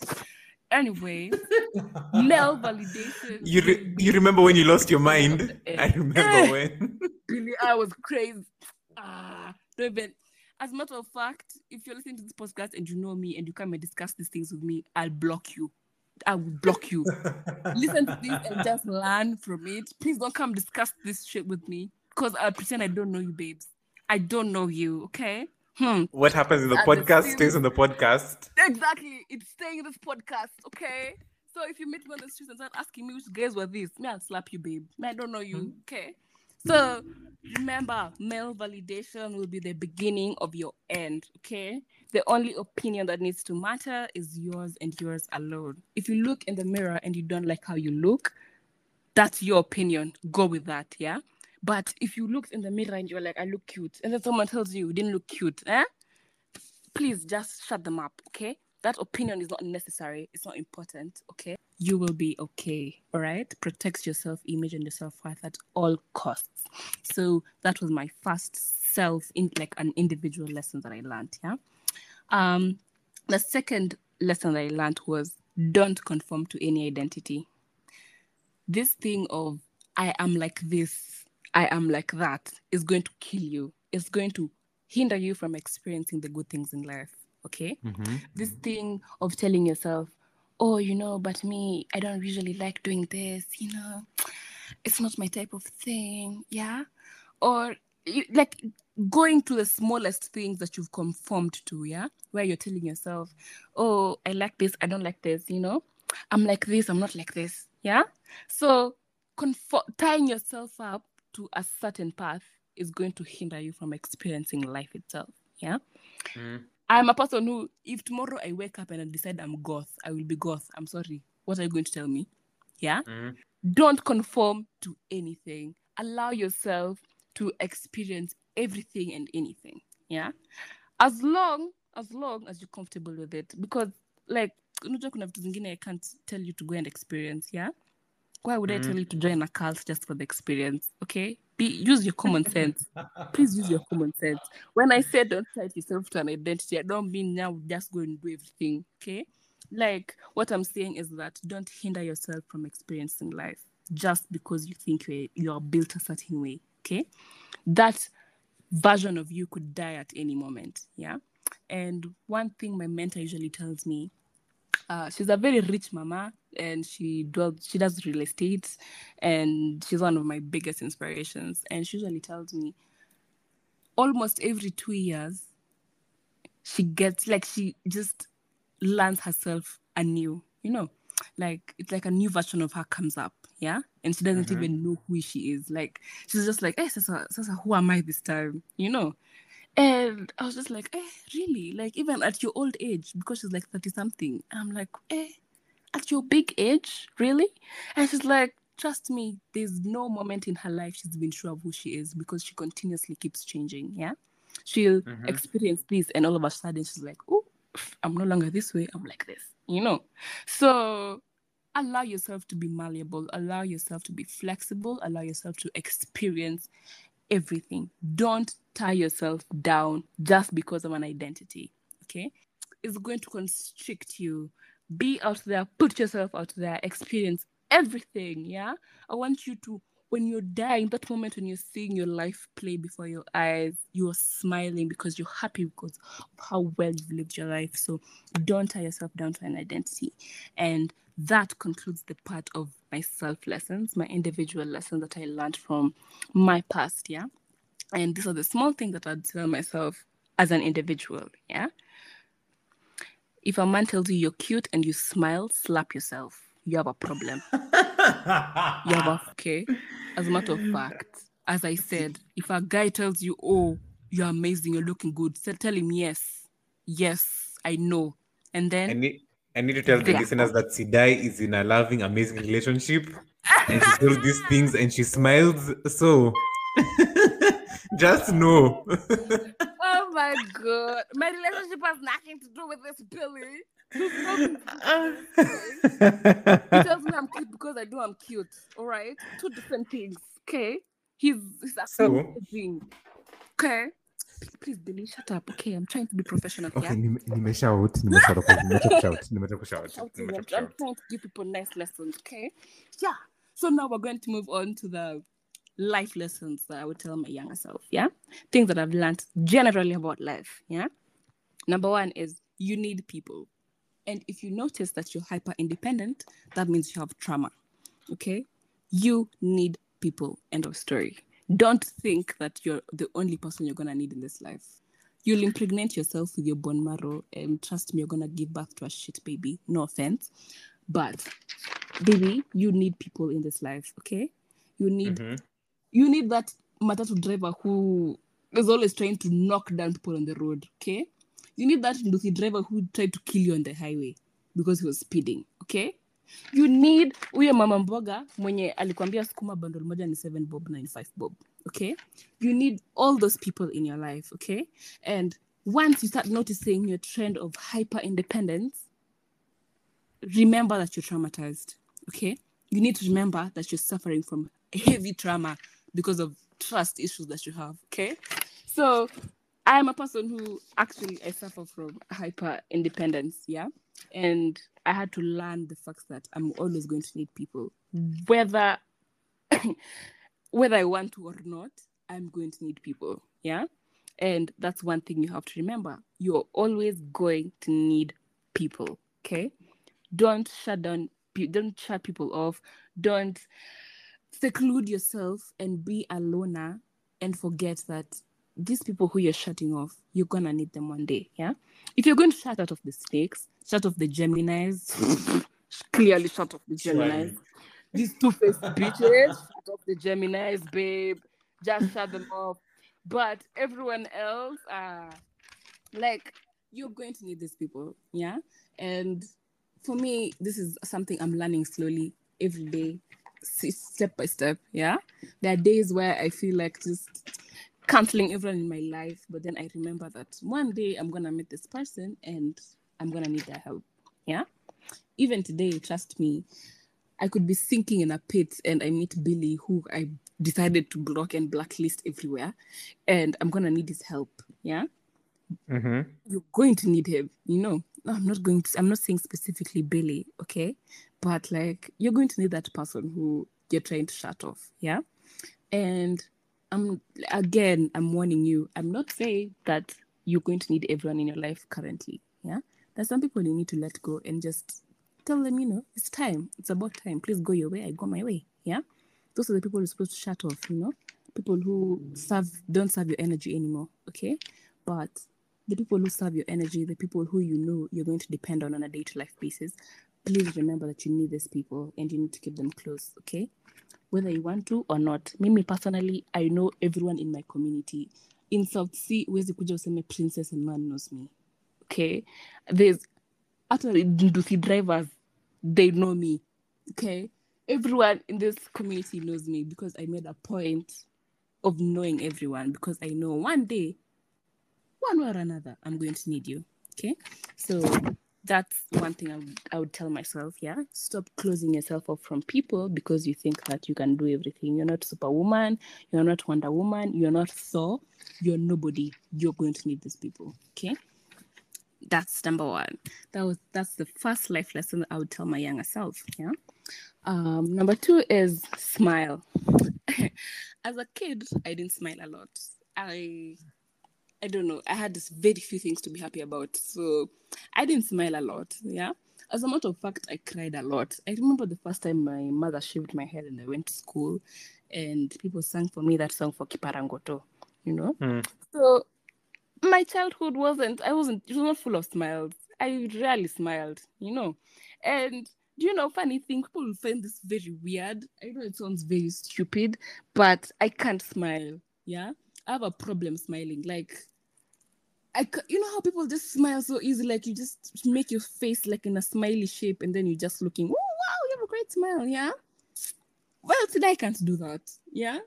Anyway, male validation. You, re- you remember when you lost your mind? Eh. I remember Eh. when. Really, I was crazy. Ah, don't even. As a matter of fact, if you're listening to this podcast and you know me and you come and discuss these things with me, I'll block you. I will block you. Listen to this and just learn from it. Please don't come discuss this shit with me because I'll pretend I don't know you, babes. I don't know you, okay? Hmm. What happens in the the podcast same- stays on the podcast. Exactly. It's staying in this podcast, okay? So if you meet me on the streets and start asking me which guys were these, me, I'll slap you, babe. Me, I don't know you, okay? So remember, male validation will be the beginning of your end, okay? The only opinion that needs to matter is yours and yours alone. If you look in the mirror and you don't like how you look, that's your opinion. Go with that, yeah? But if you look in the mirror and you're like, I look cute, and then someone tells you you didn't look cute, eh? please just shut them up, okay? That opinion is not necessary. It's not important, okay? You will be okay, all right? Protect your self image and your self worth at all costs. So that was my first self, in like an individual lesson that I learned, yeah? Um, the second lesson that I learned was don't conform to any identity. This thing of I am like this, I am like that is going to kill you. It's going to hinder you from experiencing the good things in life. Okay. Mm-hmm. This thing of telling yourself, oh, you know, but me, I don't usually like doing this, you know, it's not my type of thing. Yeah. Or you, like going to the smallest things that you've conformed to. Yeah. Where you're telling yourself, oh, I like this, I don't like this, you know, I'm like this, I'm not like this. Yeah. So confor- tying yourself up to a certain path is going to hinder you from experiencing life itself. Yeah. Mm-hmm. I'm a person who, if tomorrow I wake up and I decide I'm goth, I will be goth. I'm sorry. What are you going to tell me? Yeah. Mm-hmm. Don't conform to anything. Allow yourself to experience everything and anything. Yeah. As long as long as you're comfortable with it, because like unajua kuna vitu zingine I can't tell you to go and experience. Yeah. Why would I tell you to join a cult just for the experience? Okay. Be use your common sense. Please use your common sense. When I say don't tie yourself to an identity, I don't mean now just go and do everything. Okay. like what I'm saying is that don't hinder yourself from experiencing life just because you think you're, you're built a certain way. Okay. That version of you could die at any moment. Yeah. And one thing my mentor usually tells me, uh, she's a very rich mama and she does she does real estate and she's one of my biggest inspirations. And she usually tells me almost every two years she gets like she just learns herself anew, you know, like it's like a new version of her comes up, yeah, and she doesn't Mhm. even know who she is. Like she's just like, hey, Sasa, Sasa, who am I this time, you know? And I was just like, eh, really? Like even at your old age, because she's like thirty something, I'm like, eh, at your big age, really? And she's like, trust me, there's no moment in her life she's been sure of who she is because she continuously keeps changing, yeah. She'll Mhm. experience this, and all of a sudden she's like, oh, I'm no longer this way, I'm like this, you know? So allow yourself to be malleable, allow yourself to be flexible, allow yourself to experience everything. Don't tie yourself down just because of an identity, okay? It's going to constrict you. Be out there, put yourself out there, experience everything, yeah? I want you to when you're dying, that moment when you're seeing your life play before your eyes, you're smiling because you're happy because of how well you've lived your life. So don't tie yourself down to an identity. And that concludes the part of my self lessons, my individual lessons that I learned from my past, yeah. And these are the small things that I'd tell myself as an individual, yeah. If a man tells you you're cute and you smile, slap yourself. You have a problem. You have a okay. As a matter of fact, as I said, if a guy tells you, "Oh, you're amazing, you're looking good," so tell him yes, yes, I know, and then I need, I need to tell the listeners that Sidai is in a loving, amazing relationship, and she does these things and she smiles. So, just know. My god. My relationship has nothing to do with this Billy. He tells me I'm cute because I know I'm cute. All right? Two different things. Okay? He's he's So? Okay? Please, please, Billy, shut up. Okay, I'm trying to be professional Okay, here. nime- nimeshout, nimeshout, okay, nimecha kushout, nimecha kushout, Shouting. nimecha I'm, I'm trying to give people nice lessons, okay? Yeah. So now we're going to move on to the life lessons that I would tell my younger self, yeah? Things that I've learned generally about life, yeah? Number one is you need people. And if you notice that you're hyper independent, that means you have trauma, okay? You need people. End of story. Don't think that you're the only person you're going to need in this life. You'll impregnate yourself with your bone marrow, and trust me, you're going to give birth to a shit baby. No offense. But, baby, you need people in this life, okay? You need Mhm. You need that matatu driver who is always trying to knock down people on the road, okay? You need that nduthi driver who tried to kill you on the highway because he was speeding, okay? You need huyo mama mboga mwenye alikwambia sukuma bundle moja ni 7 bob na ni 5 bob, okay? You need all those people in your life, okay? And once you start noticing your trend of hyper independence, remember that you're traumatized, okay? You need to remember that you're suffering from heavy trauma because of trust issues that you have, okay? So I'm a person who actually I suffer from hyper independence, yeah? And I had to learn the fact that I'm always going to need people. Whether whether I want to or not, I'm going to need people, yeah? And that's one thing you have to remember. You're always going to need people, okay? Don't shut down don't shut people off. Don't seclude yourself and be a loner and forget that these people who you're shutting off, you're gonna need them one day. Yeah. If you're going to shut out of the snakes, shut off the Geminis, clearly shut off the Geminis. These two-faced bitches, shut off the Geminis, babe. Just shut them off. But everyone else, uh, like you're going to need these people, yeah. And for me, this is something I'm learning slowly every day, step by step. Yeah, there are days where I feel like just canceling everyone in my life, but then I remember that one day I'm gonna meet this person and I'm gonna need their help. Yeah, even today, trust me, I could be sinking in a pit and I meet Billy, who I decided to block and blacklist everywhere, and I'm gonna need his help. Yeah Mhm. you're going to need him, you know. no, I'm not going to, I'm not saying specifically Billy, okay? But like, you're going to need that person who you're trying to shut off, yeah? And I'm, again, I'm warning you, I'm not saying that you're going to need everyone in your life currently, yeah? There's some people you need to let go and just tell them, you know, it's time, it's about time. Please go your way, I go my way, yeah? Those are the people you're supposed to shut off, you know? People who serve, don't serve your energy anymore, okay? But the people who serve your energy, the people who you know you're going to depend on on a day to life basis, please remember that you need these people and you need to keep them close, okay? Whether you want to or not. Me personally, I know everyone in my community. In South Sea, huwezi kuja useme princess and man knows me. Okay? There's actually Nduthi drivers, they know me. Okay? Everyone in this community knows me because I made a point of knowing everyone because I know one day one way or another, I'm going to need you. Okay. So that's one thing I would, I would tell myself. Yeah. Stop closing yourself off from people because you think that you can do everything. You're not Superwoman. You're not Wonder Woman. You're not Thor. You're nobody. You're going to need these people. Okay. That's number one. That was that's the first life lesson I would tell my younger self. Yeah. Um, number two is smile. As a kid, I didn't smile a lot. I I don't know. I had this very few things to be happy about. So I didn't smile a lot. Yeah. As a matter of fact, I cried a lot. I remember the first time my mother shaved my head and I went to school and people sang for me that song for Kiparangoto, you know? Mm. So my childhood wasn't, I wasn't, it was not full of smiles. I rarely smiled, you know? And do you know, funny thing, people will find this very weird. I know it sounds very stupid, but I can't smile. Yeah. I have a problem smiling. Like, I, you know how people just smile so easy, like you just make your face like in a smiley shape, and then you're just looking. Oh wow, you have a great smile, yeah. Well, today I can't do that. Yeah,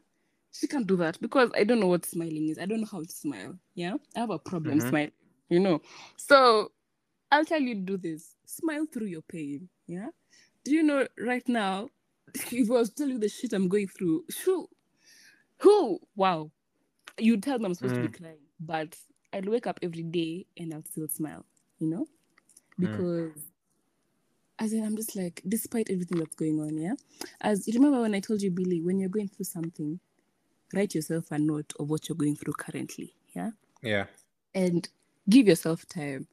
she can't do that because I don't know what smiling is. I don't know how to smile. Yeah, I have a problem Mhm. smiling. You know, so I'll tell you to do this. Smile through your pain. Yeah. Do you know right now? If I was telling you the shit I'm going through, who, who, wow, you tell me I'm supposed to be mm. crying, but I'll wake up every day and I'll still smile, you know, because as in I'm just like, despite everything that's going on, yeah. As you remember when I told you, Billy, when you're going through something, write yourself a note of what you're going through currently, yeah, Yeah. and give yourself time.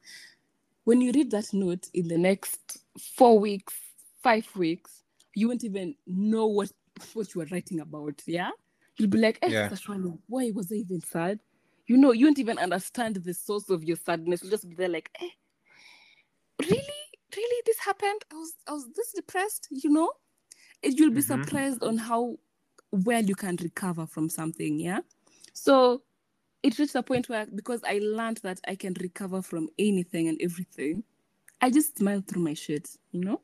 When you read that note in the next four weeks, five weeks, you won't even know what what you are writing about. Yeah, you'll be like, eh, Yeah. Sashwani, why was I even sad? You know, you won't even understand the source of your sadness. You'll just be there like, eh, really, really, this happened. I was, I was this depressed. You know, and you'll be Mhm. surprised on how well you can recover from something. Yeah, so it reached a point where because I learned that I can recover from anything and everything, I just smiled through my shit, you know?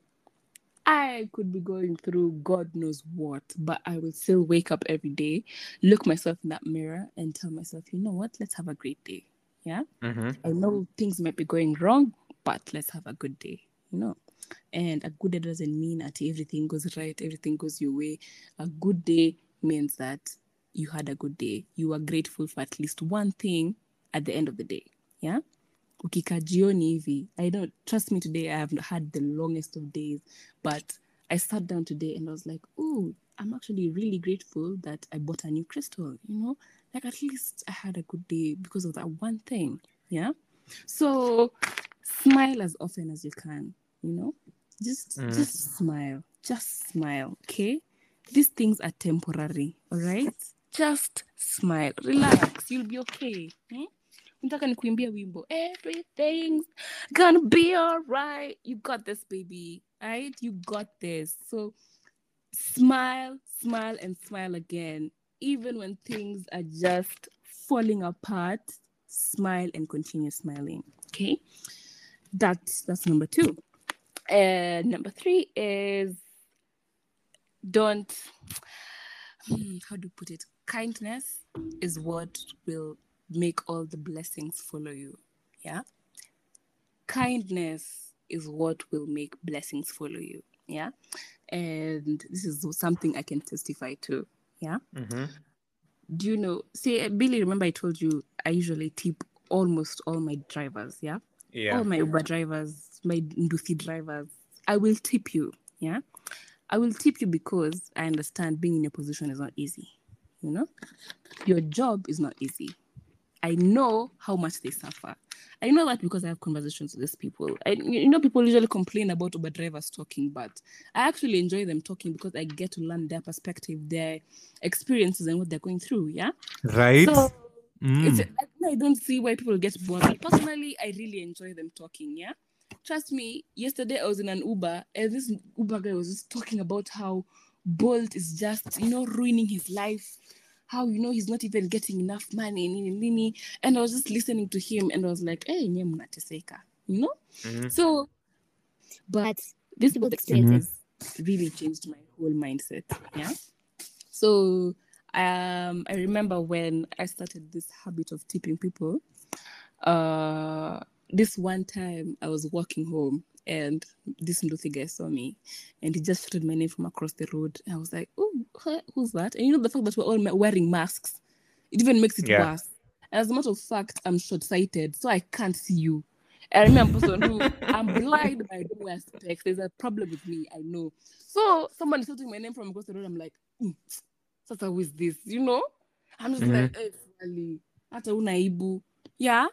I could be going through God knows what, but I will still wake up every day, look myself in that mirror, and tell myself, you know what, let's have a great day. Yeah. Mm-hmm. I know things might be going wrong, but let's have a good day, you know. And a good day doesn't mean that everything goes right, everything goes your way. A good day means that you had a good day. You are grateful for at least one thing at the end of the day. Yeah. Ukika jioni hivi. I don't trust me today. I have had the longest of days, but I sat down today and I was like, oh, I'm actually really grateful that I bought a new crystal, you know? Like at least I had a good day because of that one thing. Yeah. So smile as often as you can, you know? Just Mm. just smile. Just smile. Okay? These things are temporary, all right? Just smile. Relax. You'll be okay. Hmm? Nataka nikuimbia wimbo. Everything's gonna be all right. You got this, baby. right You got this. So smile, smile, and smile again. Even when things are just falling apart, smile and continue smiling. Okay? That's that's number two. And number three is don't hmm, how do you put it? Kindness is what will make all the blessings follow you. Yeah. Kindness is what will make blessings follow you. Yeah. And this is something I can testify to. Yeah. Mm-hmm. Do you know? See, Billy, remember I told you I usually tip almost all my drivers. Yeah. Yeah. all my Uber drivers, my Nduthi drivers, I will tip you. Yeah. I will tip you because I understand being in your position is not easy. You know, your job is not easy. I know how much they suffer. I know that because I have conversations with these people. I, you know, people usually complain about Uber drivers talking, but I actually enjoy them talking because I get to learn their perspective, their experiences, and what they're going through. Yeah. Right. So Mm. I, I don't see why people get bothered. Personally, I really enjoy them talking. Yeah, trust me. Yesterday I was in an Uber, and this Uber guy was just talking about how Bolt is just, you know, ruining his life. How you know he's not even getting enough money, nini, nini. and I was just listening to him, and I was like, "Hey, nye mnateseka," you know. Mhm. So, but this people's experiences really changed my whole mindset. Yeah. So um, I remember when I started this habit of tipping people. Uh, this one time I was walking home and this Nduthi guy saw me and he just shouted my name from across the road. I was like, oh, who's that? And you know, the fact that we're all wearing masks, it even makes it Yeah. worse. As a matter of fact, I'm short sighted, so I can't see you. I remember person who I'm blind, but I don't wear specs. There's a problem with me, I know. So someone is shouting my name from across the road. I'm like, mm, sasa who is this? You know? I'm just Mhm. like, hey, Swali, hata unaibu. Yeah.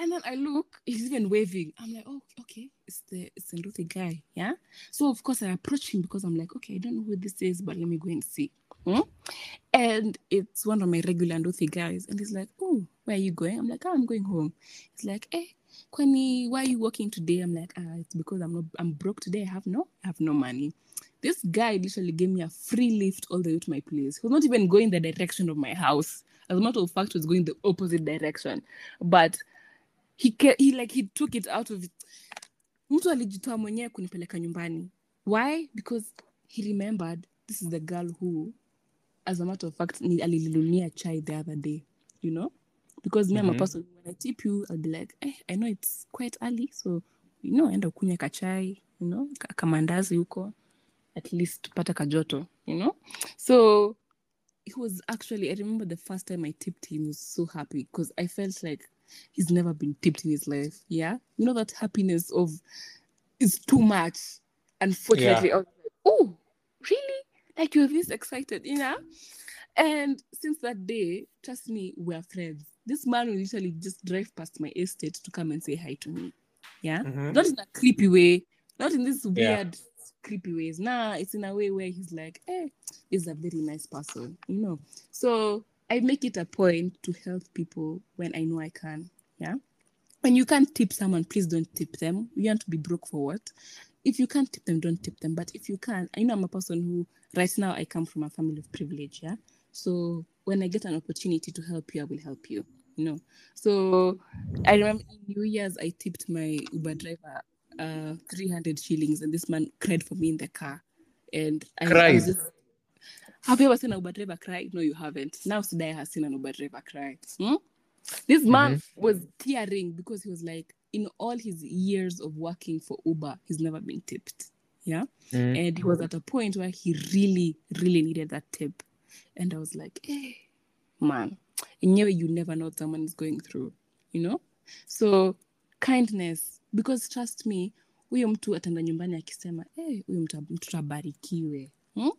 And then I look, he's even waving. I'm like, oh, okay, it's the it's the guy. Yeah. So of course I approach him because I'm like, okay, I don't know who this is, but let me go and see. Hmm? And it's one of my regular Nduthi guys. And he's like, oh, where are you going? I'm like, oh, I'm going home. He's like, eh, Kwani, why are you working today? I'm like, ah, it's because I'm not I'm broke today. I have no, I have no money. This guy literally gave me a free lift all the way to my place. He was not even going the direction of my house. As a matter of fact, he was going the opposite direction. But he he like he took it out of it. Mtu alijitoa mwenyewe kunipeleka nyumbani. Why? Because he remembered this is the girl who, as a matter of fact, alilinunia chai the other day. You know? Because me, I'm a Mhm. person, when I tip you, I'll be like, eh, I know it's quite early, so, you know, enda ukunywe kachai, you know, kamandazi huko, at least pata kajoto, you know? So he was actually, I remember the first time I tipped him, was so happy because I felt like he's never been tipped in his life. Yeah. You know, that happiness of is too much. Unfortunately, like, oh, really? Like you're this excited, you know? And since that day, trust me, we're friends. This man will literally just drive past my estate to come and say hi to me. Yeah. Mhm. Not in a creepy way, not in this Yeah. weird, creepy ways. Nah, it's in a way where he's like, eh, he's a very nice person, you know. So I make it a point to help people when I know I can. Yeah. When you can't tip someone, please don't tip them. You want to be broke for what? If you can't tip them, don't tip them. But if you can, I know I'm a person who, right now, I come from a family of privilege. Yeah. So when I get an opportunity to help you, I will help you. You know. So I remember in New Year's, I tipped my Uber driver uh 300 shillings, and this man cried for me in the car. And I, I was Cried? just, have you ever seen an Uber driver cry? No, you haven't. Now Sudai has seen an Uber driver cry. Hmm? This man was tearing because he was like, in all his years of working for Uber, he's never been tipped. Yeah. Mm. And he was at a point where he really, really needed that tip. And I was like, hey, man, enyewe you never know what someone is going through, you know? So kindness, because trust me, huyo mtu ataenda nyumbani akisema, hey, huyo mtu mtoto abarikiwe. Hmm?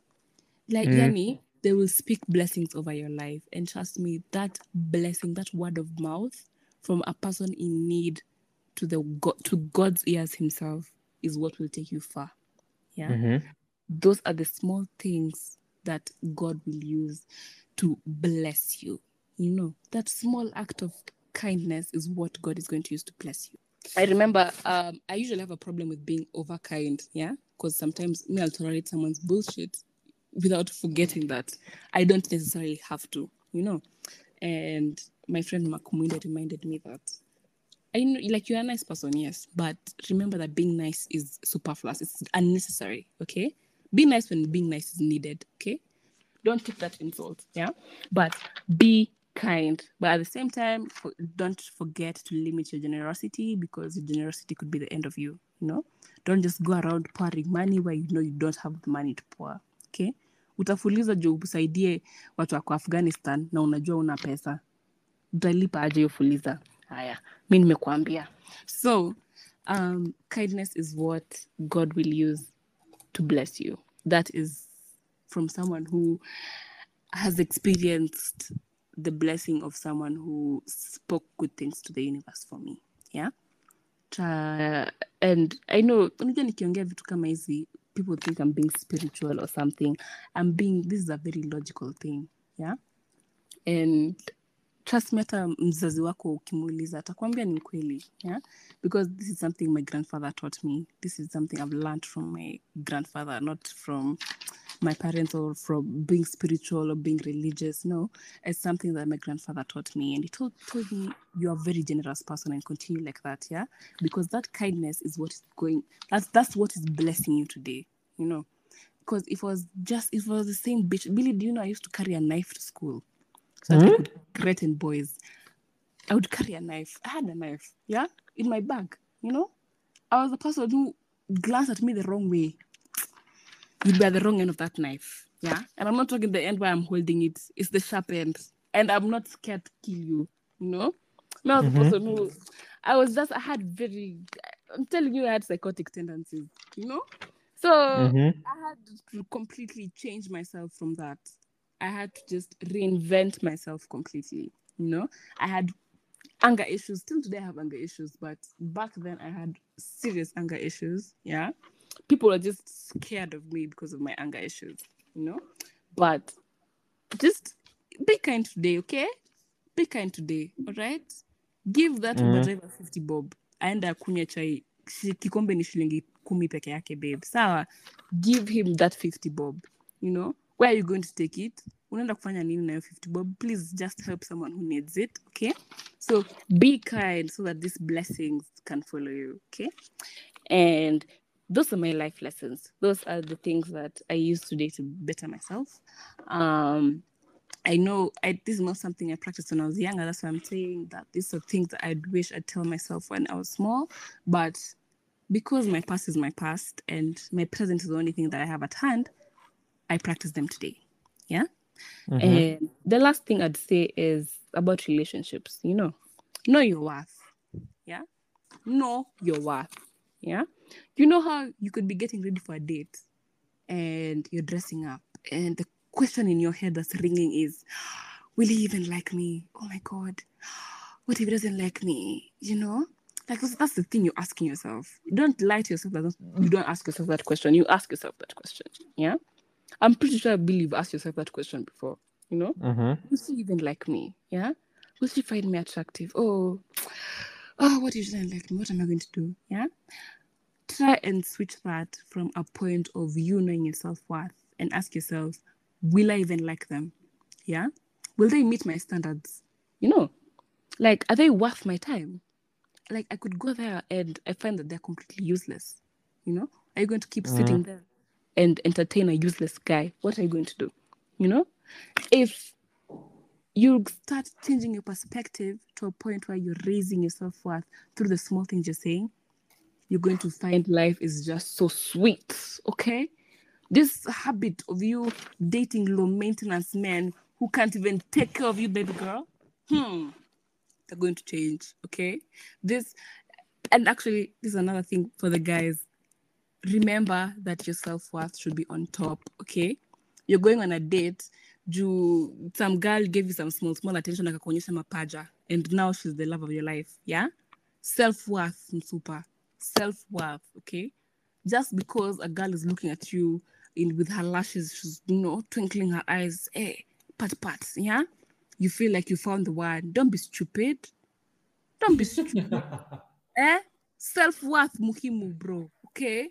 Like, Mm. yani, they will speak blessings over your life. And trust me, that blessing, that word of mouth from a person in need to the God, to God's ears himself is what will take you far. Yeah Mhm. those are the small things that God will use to bless you. You know, that small act of kindness is what God is going to use to bless you. I remember um, I usually have a problem with being over kind, yeah, because sometimes me, I'll tolerate someone's bullshit without forgetting that I don't necessarily have to, you know. And my friend Makumwinde reminded me that I know, like you're a nice person, yes, but remember that being nice is superfluous. It's unnecessary. Okay, be nice when being nice is needed. Okay, don't take that insult. Yeah, but be kind. But at the same time, don't forget to limit your generosity because your generosity could be the end of you. You know, don't just go around pouring money where you know you don't have the money to pour. Okay, utafuliza juu usaidie watu wako Afghanistan na unajua una pesa utalipa aje hiyo fuliza haya mi nimekuambia so um, kindness is what God will use to bless you. That is from someone who has experienced the blessing of someone who spoke good things to the universe for me. Yeah. uh, and I know unajua nikiongea vitu kama hizi people think I'm being spiritual or something. I'm being this is a very logical thing. Yeah. And trust me hata mzazi wako ukimuuliza atakwambia ni kweli yeah? because this is something my grandfather taught me. This is something i've learned from my grandfather not from my parents or from being spiritual or being religious no. It's something that my grandfather taught me and he told, told me you're a very generous person and continue like that yeah? Because that kindness is what is going that's that's what is blessing you today you know? Because it was just it was the same bitch billy do you know i used to carry a knife to school so that I could threaten boys. I would carry a knife. I had a knife, yeah, in my bag. You know, I was the person who glanced at me the wrong way. You'd be at the wrong end of that knife, yeah. And I'm not talking the end where I'm holding it. It's the sharp end, and I'm not scared to kill you. You know, I was the person who I was just. I had very. I'm telling you, I had psychotic tendencies. You know, so Mhm. I had to completely change myself from that. I had to just reinvent myself completely. You know, I had anger issues. Still today, I have anger issues, but back then, I had serious anger issues. Yeah, people were just scared of me because of my anger issues. You know, but just be kind today, okay? Be kind today, all right? Give that Uber driver 50 bob. Aenda kunywa chai. Kikombe ni shilingi kumi peke yake, babe. Sawa. Give him that 50 bob. You know? Where are you going to take it? Unaenda kufanya nini na hiyo 50 bob? Please just help someone who needs it, okay? So be kind so that these blessings can follow you, okay? And those are my life lessons. Those are the things that I use today to better myself. Um, I know I, this is not something I practiced when I was younger. That's why I'm saying that these are things that I wish I'd tell myself when I was small. But because my past is my past and my present is the only thing that I have at hand, I practice them today. Yeah. Mm-hmm. And the last thing I'd say is about relationships. You know, know your worth. Yeah. Know your worth. Yeah. You know how you could be getting ready for a date and you're dressing up, and the question in your head that's ringing is, Will he even like me? Oh my God. What if he doesn't like me? You know? Like that's, that's the thing you're asking yourself. Don't lie to yourself you don't ask yourself that question. You ask yourself that question. Yeah. I'm pretty sure I believe you've asked yourself that question before. You know? Mhm. will she even like me? Yeah. Will she find me attractive? Oh, oh, what if she doesn't like me? What am I going to do? Yeah. Try and switch that from a point of you knowing your self worth and ask yourself, will I even like them? Yeah. Will they meet my standards? You know, like, are they worth my time? Like, I could go there and I find that they're completely useless. You know, are you going to keep sitting there and entertain a useless guy? What are you going to do? You know, if you start changing your perspective to a point where you're raising your self worth through the small things you're saying, you're going to find life is just so sweet. Okay. This habit of you dating low maintenance men who can't even take care of you, baby girl, hmm, they're going to change. Okay. This, and actually, this is another thing for the guys. Remember that your self worth should be on top. Okay. You're going on a date juu some girl gave you some small small attention like a akakuonyesha mapaja and now she's the love of your life yeah? Self-worth super. Self-worth okay? Just because a girl is looking at you in with her lashes she's you know twinkling her eyes hey pat pat yeah? You feel like you found the one. Don't be stupid. Don't be stupid. Eh? Self-worth muhimu bro okay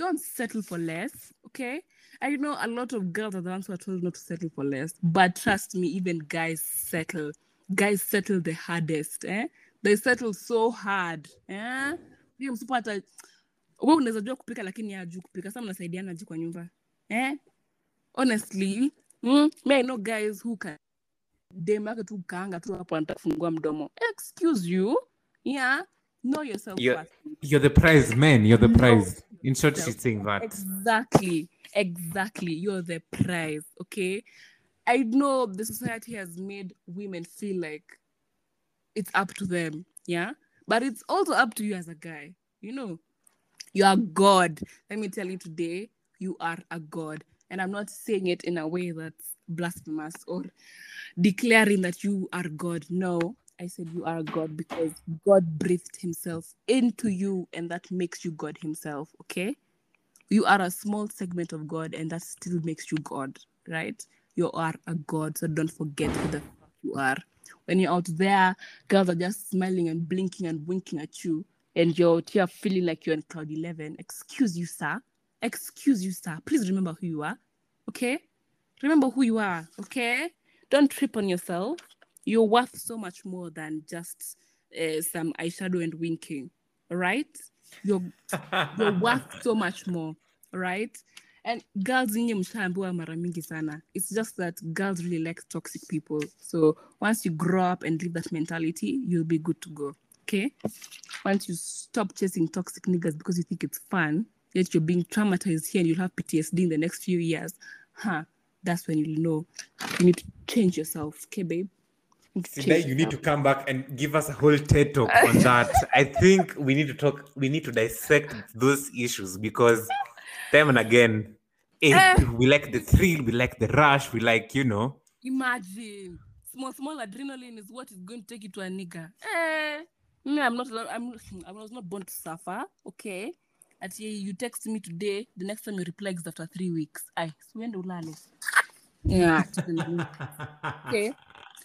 don't settle for less, okay? I know a lot of girls are the ones who are told not to settle for less, but trust me, even guys settle. Guys settle the hardest, eh? They settle so hard, eh? Hiyo msipo hata wewe unaweza jua kupika lakini hajui kupika. Sasa mnasaidiana aje kwa nyumba, eh? Honestly, mm, me I know guys who can dem yake tu kaanga tu hapo anataka kufungua mdomo. Excuse you, yeah? Know yourself You're, first. you're the prize, man. You're the No. In short, Self- she's saying that. Exactly, exactly. You're the prize, okay? I know the society has made women feel like it's up to them, yeah? But it's also up to you as a guy. You know, you are God. Let me tell you today, you are a God. And I'm not saying it in a way that's blasphemous or declaring that you are God. No, I said you are a God because God breathed Himself into you, and that makes you God Himself. Okay, you are a small segment of God, and that still makes you God, right? You are a God, so don't forget who the fuck you are. When you're out there, girls are just smiling and blinking and winking at you, and you're out here feeling like you're in cloud 11. Excuse you, sir. Excuse you, sir. Please remember who you are. Okay? Remember who you are. Okay? Don't trip on yourself. You're worth so much more than just uh, some eyeshadow and winking. Right? You're you're worth so much more. Right? And girls nyinyi mshaambiwa mara mingi sana. It's just that girls really like toxic people. So once you grow up and leave that mentality, you'll be good to go. Okay? Once you stop chasing toxic niggas because you think it's fun, yet you're being traumatized here and you'll have PTSD in the next few years, huh? That's when you'll know you need to change yourself. Okay, babe? To Today you need to come back and give us a whole TED talk on that. I think we need to talk, we need to dissect those issues because time and again, eh, Eh. we like the thrill, we like the rush, we like, you know. Imagine small, small adrenaline is what is going to take you to a nigga. Eh, me, I'm not. I'm. I was not born to suffer. Okay. At you, you text me today. The next time you reply is after three weeks. I swende ulale. Yeah. okay.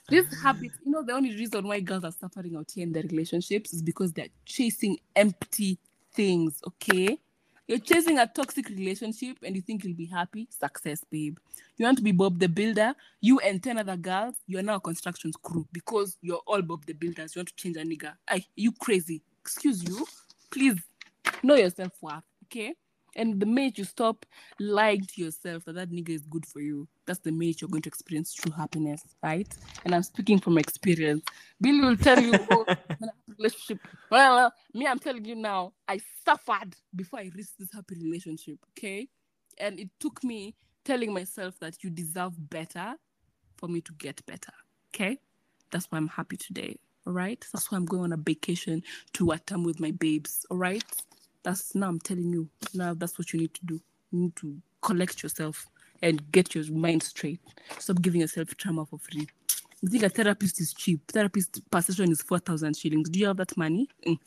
This habit, you know, the only reason why girls are suffering out here in their relationships is because they're chasing empty things. Okay. You're chasing a toxic relationship and you think you'll be happy. Success, babe. You want to be Bob the Builder. You and 10 other girls, you're now a construction crew because you're all Bob the Builders. You want to change a nigga. Ay, you crazy. Excuse you. Please know yourself worth, okay? And the minute you stop lying to yourself that that nigga is good for you, that's the minute you're going to experience true happiness, right? And I'm speaking from experience. Billy will tell you, oh, when I have a relationship. Well, well, me, I'm telling you now, I suffered before I reached this happy relationship, okay? And it took me telling myself that you deserve better for me to get better, okay? That's why I'm happy today, all right? That's why I'm going on a vacation to Watamu with my babes, all right? That's now I'm telling you, now that's what you need to do. You need to collect yourself and get your mind straight. Stop giving yourself trauma for free. You think a therapist is cheap? Therapist per session is 4,000 shillings. Do you have that money? Mm.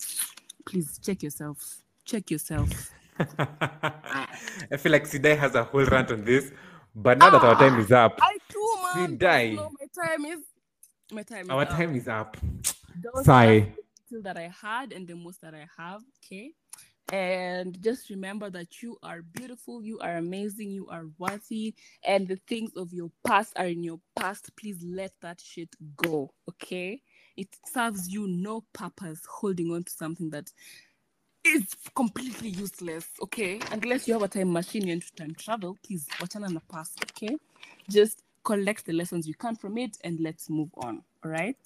Please check yourself. Check yourself. I feel like Sidai has a whole rant on this, but now that our time is up, I too, man. Sidai. No, my time is. My time is. our up. time is up. Sigh. that I had and the most that I have. Okay. And just remember that you are beautiful, you are amazing, you are worthy, and the things of your past are in your past. Please let that shit go. Okay. It serves you no purpose holding on to something that is completely useless. Okay. Unless you have a time machine and time travel, please watch on the past. Okay. Just collect the lessons you can from it and let's move on. All right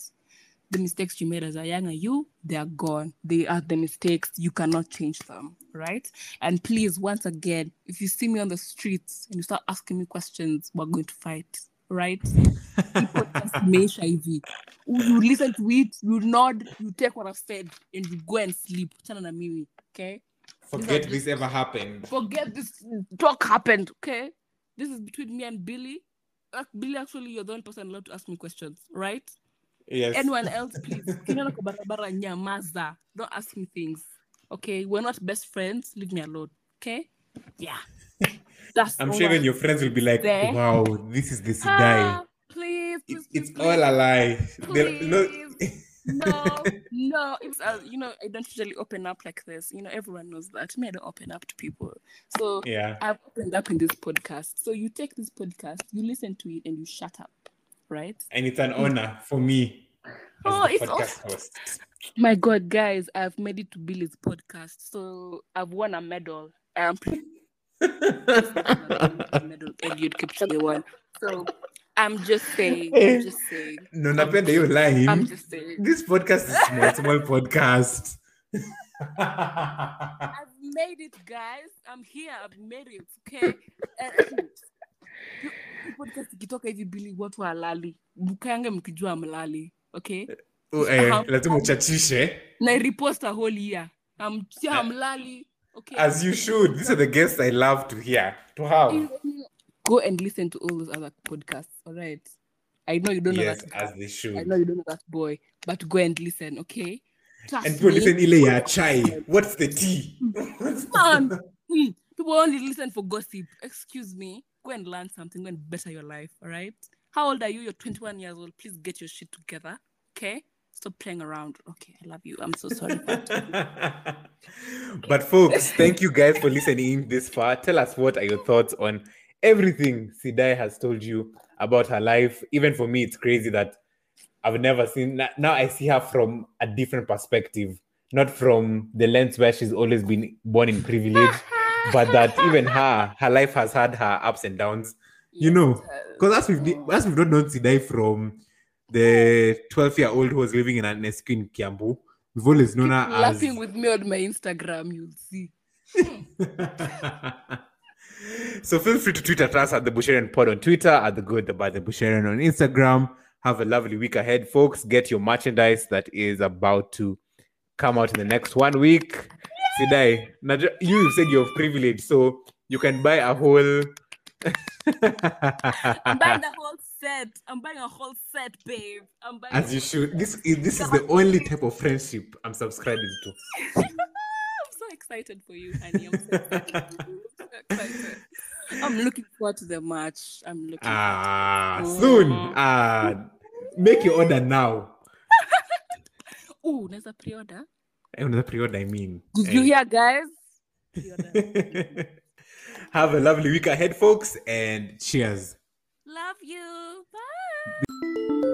the mistakes you made as a younger you, they are gone. They are the mistakes. You cannot change them, right? And please, once again, if you see me on the streets and you start asking me questions, we're going to fight, right? Podcast imeisha hivi. You listen to it, you nod, you take what I've said, and you go and sleep. Chana na mimi, okay? Forget this ever happened. Forget this talk happened, okay? This is between me and Billy. Billy, actually, you're the only person allowed to ask me questions, right? Yes. anyone else please? Ukiona kwa barabara nyamaza. Don't ask me things. Okay? We're not best friends. Leave me alone. Okay? Yeah. That's I'm sure even your friends will be like, There. wow, this is this. Ah, please, It- please, it's please, all a lie. No, no no. It's uh, you know i don't usually open up like this. You know everyone knows that. Me i don't open up to people. So yeah. i've opened up in this podcast. So you take this podcast you listen to it and you shut up right And it's an honor for me. Oh, it's podcast also- host. My God, guys, I've made it to Billy's podcast, so I've won a medal. I'm pretty medal Eliud Kipchoge won. So I'm just saying, I'm just saying, no, napenda hiyo line. I'm just saying. This podcast is small, small podcast. I've made it, guys. I'm here. I've made it. Okay. Uh, Hii podcast ikitoka hivi Billy, watu walali, mkaange mkijua mlali. Okay. Oh, eh, How- lazima uchachishe. Na repost a whole year. I'm yeah, I'm Lali. Okay. As you should. These are the guests I love to hear, to have. Go and listen to all those other podcasts. All right. I know you don't know Yes, that. as they should I know you don't know that boy, but go and listen, okay? Trust And people me. listen, ile ya chai. What's the tea? Man, hmm, people only listen for gossip. Excuse me. Go and learn something. Go and better your life. All right. How old are you? You're 21 years old. Please get your shit together. Okay. Stop playing around. Okay. I love you. I'm so sorry. but folks, thank you guys for listening this far. Tell us what are your thoughts on everything Sidai has told you about her life. Even for me, it's crazy that I've never seen now I see her from a different perspective, not from the lens where she's always been born in privilege, but that even her, her life has had her ups and downs. You know, because as we've oh. as we've not known Sidai from the 12 year old who was living in an SQ in Kiambu, we've always known her Keep as laughing with me on my Instagram. You'll see. so feel free to tweet at us at the Busharian Pod on Twitter, at the Good About the Busharian on Instagram. Have a lovely week ahead, folks. Get your merchandise that is about to come out in the next one week. Sidai, you said you're privileged, so you can buy a whole. I'm buying the whole set. I'm buying a whole set, babe. I'm buying As you should. This is this is the only type of friendship I'm subscribing to. I'm so excited for you, honey. I'm so excited. I'm excited. I'm looking forward to the match. I'm looking. Ah, soon. Ah, make your order now. Oh, there's a pre-order. Eh, Another pre-order, I mean. Did hey. you eh. hear, guys? Have a lovely week ahead, folks, and cheers. Love you. Bye.